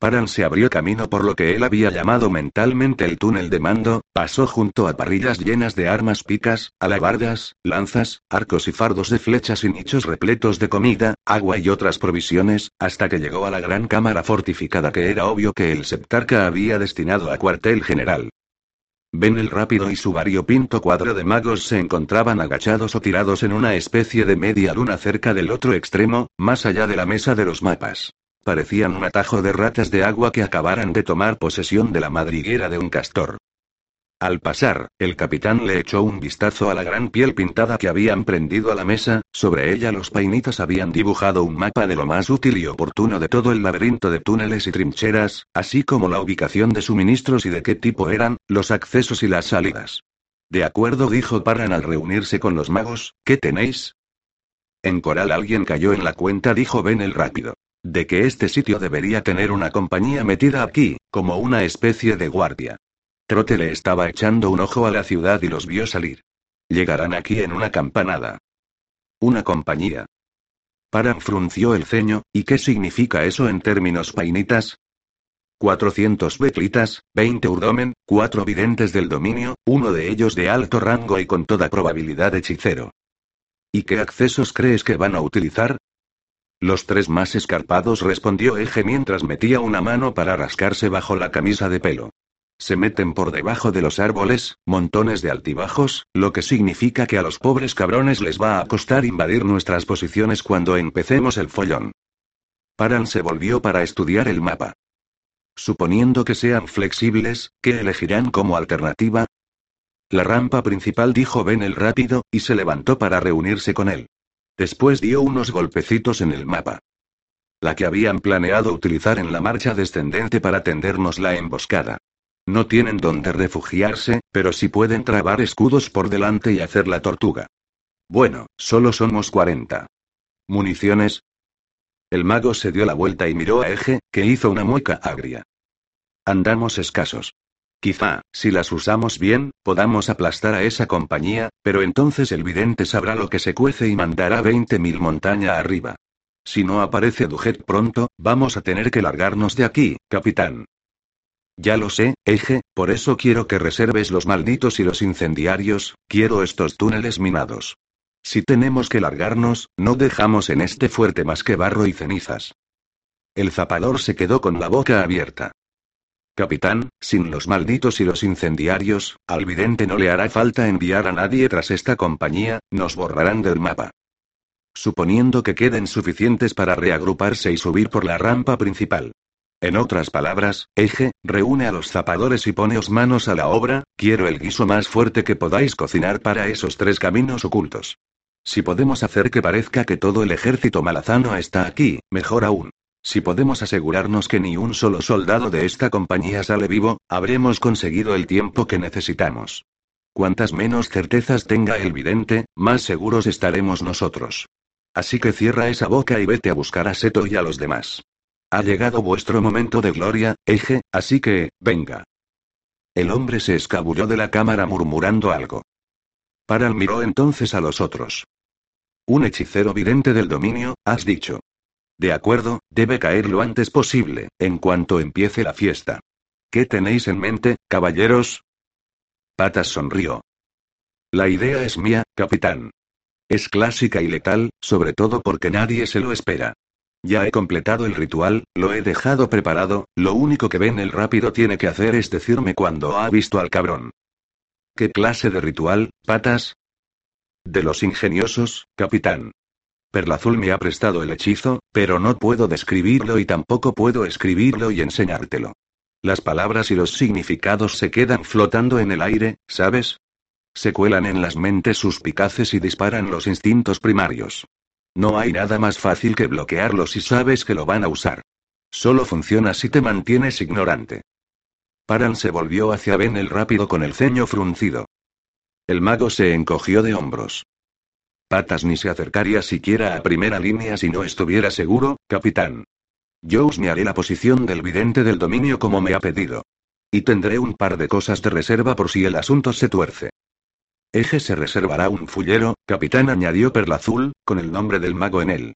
Paran se abrió camino por lo que él había llamado mentalmente el túnel de mando, pasó junto a parrillas llenas de armas picas, alabardas, lanzas, arcos y fardos de flechas y nichos repletos de comida, agua y otras provisiones, hasta que llegó a la gran cámara fortificada que era obvio que el septarca había destinado a cuartel general. Ben el rápido y su variopinto cuadro de magos se encontraban agachados o tirados en una especie de media luna cerca del otro extremo, más allá de la mesa de los mapas. Parecían un atajo de ratas de agua que acabaran de tomar posesión de la madriguera de un castor. Al pasar, el capitán le echó un vistazo a la gran piel pintada que habían prendido a la mesa, sobre ella los painitas habían dibujado un mapa de lo más útil y oportuno de todo el laberinto de túneles y trincheras, así como la ubicación de suministros y de qué tipo eran, los accesos y las salidas. De acuerdo, dijo Parran al reunirse con los magos, ¿qué tenéis? En Coral alguien cayó en la cuenta, dijo Ben el rápido. De que este sitio debería tener una compañía metida aquí, como una especie de guardia. Trote le estaba echando un ojo a la ciudad y los vio salir. Llegarán aquí en una campanada. Una compañía. Paran frunció el ceño, ¿y qué significa eso en términos painitas? 400 beclitas, 20 urdomen, 4 videntes del dominio, uno de ellos de alto rango y con toda probabilidad hechicero. ¿Y qué accesos crees que van a utilizar? Los tres más escarpados respondió Eje mientras metía una mano para rascarse bajo la camisa de pelo. Se meten por debajo de los árboles, montones de altibajos, lo que significa que a los pobres cabrones les va a costar invadir nuestras posiciones cuando empecemos el follón. Paran se volvió para estudiar el mapa. Suponiendo que sean flexibles, ¿qué elegirán como alternativa? La rampa principal dijo Ben el rápido, y se levantó para reunirse con él. Después dio unos golpecitos en el mapa. La que habían planeado utilizar en la marcha descendente para tendernos la emboscada. No tienen donde refugiarse, pero sí pueden trabar escudos por delante y hacer la tortuga. Bueno, solo somos 40. ¿Municiones? El mago se dio la vuelta y miró a Eje, que hizo una mueca agria. Andamos escasos. Quizá, si las usamos bien, podamos aplastar a esa compañía, pero entonces el vidente sabrá lo que se cuece y mandará 20.000 montaña arriba. Si no aparece Dujet pronto, vamos a tener que largarnos de aquí, capitán. Ya lo sé, Eje, por eso quiero que reserves los malditos y los incendiarios, quiero estos túneles minados. Si tenemos que largarnos, no dejamos en este fuerte más que barro y cenizas. El zapador se quedó con la boca abierta. Capitán, sin los malditos y los incendiarios, al vidente no le hará falta enviar a nadie tras esta compañía, nos borrarán del mapa. Suponiendo que queden suficientes para reagruparse y subir por la rampa principal. En otras palabras, Eje, reúne a los zapadores y poneos manos a la obra, quiero el guiso más fuerte que podáis cocinar para esos tres caminos ocultos. Si podemos hacer que parezca que todo el ejército malazano está aquí, mejor aún. Si podemos asegurarnos que ni un solo soldado de esta compañía sale vivo, habremos conseguido el tiempo que necesitamos. Cuantas menos certezas tenga el vidente, más seguros estaremos nosotros. Así que cierra esa boca y vete a buscar a Seto y a los demás. Ha llegado vuestro momento de gloria, Eje, así que, venga. El hombre se escabulló de la cámara murmurando algo. Paral miró entonces a los otros. Un hechicero vidente del dominio, has dicho. De acuerdo, debe caer lo antes posible, en cuanto empiece la fiesta. ¿Qué tenéis en mente, caballeros? Patas sonrió. La idea es mía, capitán. Es clásica y letal, sobre todo porque nadie se lo espera. Ya he completado el ritual, lo he dejado preparado, lo único que ven el rápido tiene que hacer es decirme cuando ha visto al cabrón. ¿Qué clase de ritual, patas? De los ingeniosos, capitán. Perlazul me ha prestado el hechizo, pero no puedo describirlo y tampoco puedo escribirlo y enseñártelo. Las palabras y los significados se quedan flotando en el aire, ¿sabes? Se cuelan en las mentes suspicaces y disparan los instintos primarios. No hay nada más fácil que bloquearlo si sabes que lo van a usar. Solo funciona si te mantienes ignorante. Paran se volvió hacia Ben el rápido con el ceño fruncido. El mago se encogió de hombros. Patas ni se acercaría siquiera a primera línea si no estuviera seguro, capitán. Yo haré la posición del vidente del dominio como me ha pedido. Y tendré un par de cosas de reserva por si el asunto se tuerce. Eje se reservará un fullero, capitán añadió Perlazul, con el nombre del mago en él.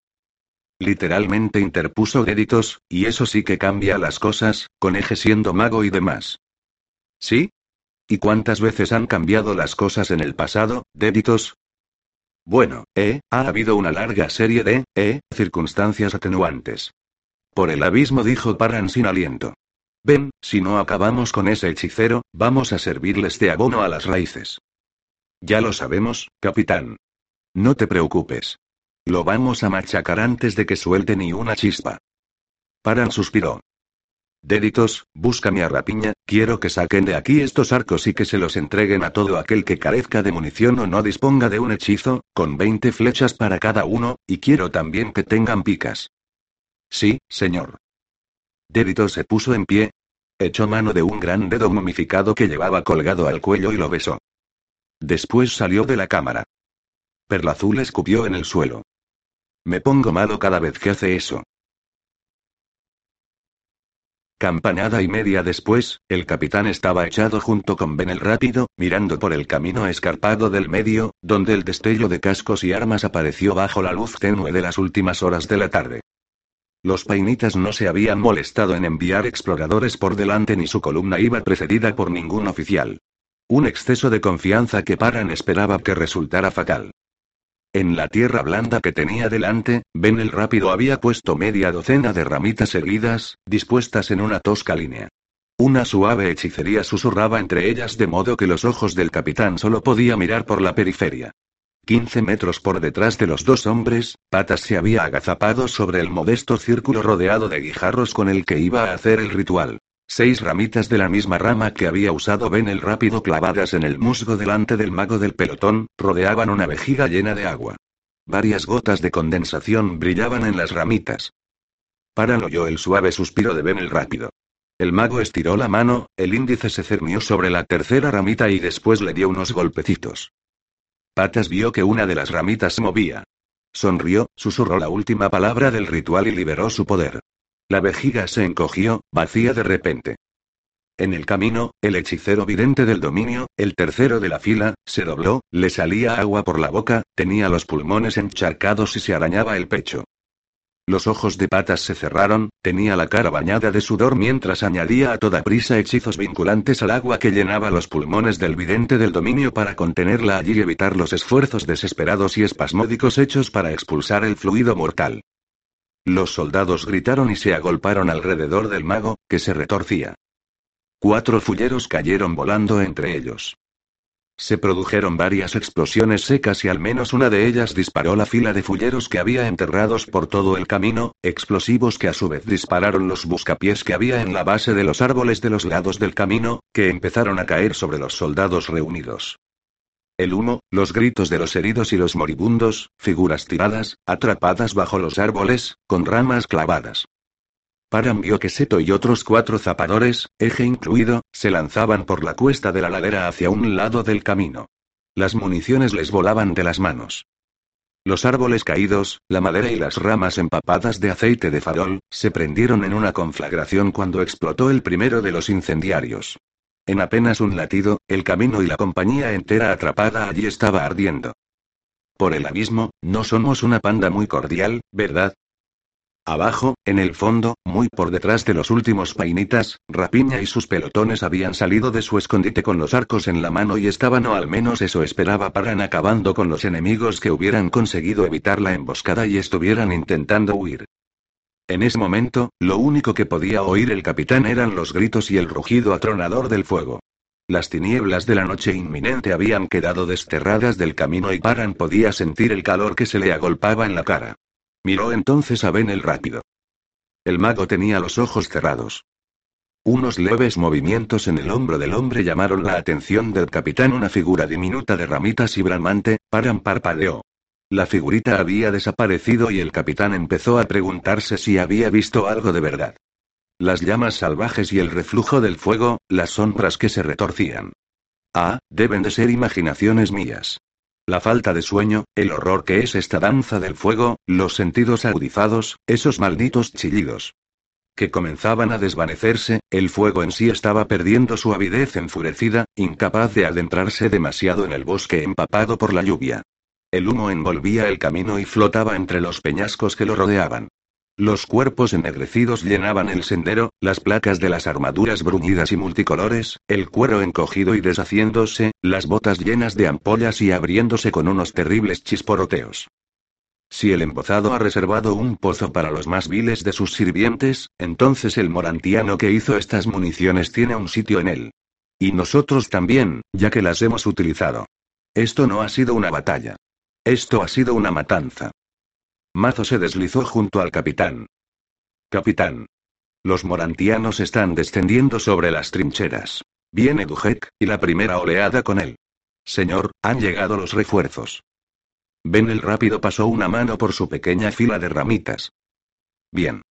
Literalmente interpuso Déditos, y eso sí que cambia las cosas, con Eje siendo mago y demás. ¿Sí? ¿Y cuántas veces han cambiado las cosas en el pasado, Déditos? Bueno, eh, ha habido una larga serie de, eh, circunstancias atenuantes. Por el abismo dijo Paran sin aliento. Ven, si no acabamos con ese hechicero, vamos a servirles de abono a las raíces. Ya lo sabemos, capitán. No te preocupes. Lo vamos a machacar antes de que suelte ni una chispa. Paran suspiró. Déditos, búscame a Rapiña, quiero que saquen de aquí estos arcos y que se los entreguen a todo aquel que carezca de munición o no disponga de un hechizo, con 20 flechas para cada uno, y quiero también que tengan picas. Sí, señor. Déditos se puso en pie, echó mano de un gran dedo momificado que llevaba colgado al cuello y lo besó. Después salió de la cámara. Perlazul escupió en el suelo. Me pongo malo cada vez que hace eso. Campanada y media después, el capitán estaba echado junto con Ben el Rápido, mirando por el camino escarpado del medio, donde el destello de cascos y armas apareció bajo la luz tenue de las últimas horas de la tarde. Los painitas no se habían molestado en enviar exploradores por delante ni su columna iba precedida por ningún oficial. Un exceso de confianza que Paran esperaba que resultara fatal. En la tierra blanda que tenía delante, Ben el Rápido había puesto media docena de ramitas erguidas, dispuestas en una tosca línea. Una suave hechicería susurraba entre ellas de modo que los ojos del capitán solo podía mirar por la periferia. Quince metros por detrás de los dos hombres, Patas se había agazapado sobre el modesto círculo rodeado de guijarros con el que iba a hacer el ritual. Seis ramitas de la misma rama que había usado Ben el rápido clavadas en el musgo delante del mago del pelotón, rodeaban una vejiga llena de agua. Varias gotas de condensación brillaban en las ramitas. Paran oyó el suave suspiro de Ben el rápido. El mago estiró la mano, el índice se cernió sobre la tercera ramita y después le dio unos golpecitos. Patas vio que una de las ramitas se movía. Sonrió, susurró la última palabra del ritual y liberó su poder. La vejiga se encogió, vacía de repente. En el camino, el hechicero vidente del dominio, el tercero de la fila, se dobló, le salía agua por la boca, tenía los pulmones encharcados y se arañaba el pecho. Los ojos de patas se cerraron, tenía la cara bañada de sudor mientras añadía a toda prisa hechizos vinculantes al agua que llenaba los pulmones del vidente del dominio para contenerla allí y evitar los esfuerzos desesperados y espasmódicos hechos para expulsar el fluido mortal. Los soldados gritaron y se agolparon alrededor del mago, que se retorcía. Cuatro fulleros cayeron volando entre ellos. Se produjeron varias explosiones secas y al menos una de ellas disparó la fila de fulleros que había enterrados por todo el camino, explosivos que a su vez dispararon los buscapiés que había en la base de los árboles de los lados del camino, que empezaron a caer sobre los soldados reunidos. El humo, los gritos de los heridos y los moribundos, figuras tiradas, atrapadas bajo los árboles, con ramas clavadas. Paran vio que Seto y otros cuatro zapadores, eje incluido, se lanzaban por la cuesta de la ladera hacia un lado del camino. Las municiones les volaban de las manos. Los árboles caídos, la madera y las ramas empapadas de aceite de farol, se prendieron en una conflagración cuando explotó el primero de los incendiarios. En apenas un latido, el camino y la compañía entera atrapada allí estaba ardiendo. Por el abismo, no somos una panda muy cordial, ¿verdad? Abajo, en el fondo, muy por detrás de los últimos painitas, Rapiña y sus pelotones habían salido de su escondite con los arcos en la mano y estaban o al menos eso esperaba paran acabando con los enemigos que hubieran conseguido evitar la emboscada y estuvieran intentando huir. En ese momento, lo único que podía oír el capitán eran los gritos y el rugido atronador del fuego. Las tinieblas de la noche inminente habían quedado desterradas del camino y Paran podía sentir el calor que se le agolpaba en la cara. Miró entonces a Ben el rápido. El mago tenía los ojos cerrados. Unos leves movimientos en el hombro del hombre llamaron la atención del capitán. Una figura diminuta de ramitas y bramante, Paran parpadeó. La figurita había desaparecido y el capitán empezó a preguntarse si había visto algo de verdad. Las llamas salvajes y el reflujo del fuego, las sombras que se retorcían. Ah, deben de ser imaginaciones mías. La falta de sueño, el horror que es esta danza del fuego, los sentidos agudizados, esos malditos chillidos. Que comenzaban a desvanecerse, el fuego en sí estaba perdiendo su avidez enfurecida, incapaz de adentrarse demasiado en el bosque empapado por la lluvia. El humo envolvía el camino y flotaba entre los peñascos que lo rodeaban. Los cuerpos ennegrecidos llenaban el sendero, las placas de las armaduras bruñidas y multicolores, el cuero encogido y deshaciéndose, las botas llenas de ampollas y abriéndose con unos terribles chisporoteos. Si el embozado ha reservado un pozo para los más viles de sus sirvientes, entonces el morantiano que hizo estas municiones tiene un sitio en él. Y nosotros también, ya que las hemos utilizado. Esto no ha sido una batalla. Esto ha sido una matanza. Mazo se deslizó junto al capitán. Capitán. Los morantianos están descendiendo sobre las trincheras. Viene Dujek, y la primera oleada con él. Señor, han llegado los refuerzos. Ben el rápido pasó una mano por su pequeña fila de ramitas. Bien.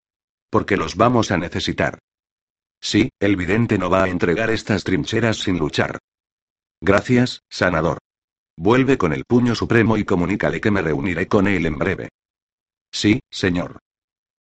Porque los vamos a necesitar. Sí, el vidente no va a entregar estas trincheras sin luchar. Gracias, sanador. Vuelve con el puño supremo y comunícale que me reuniré con él en breve. Sí, señor.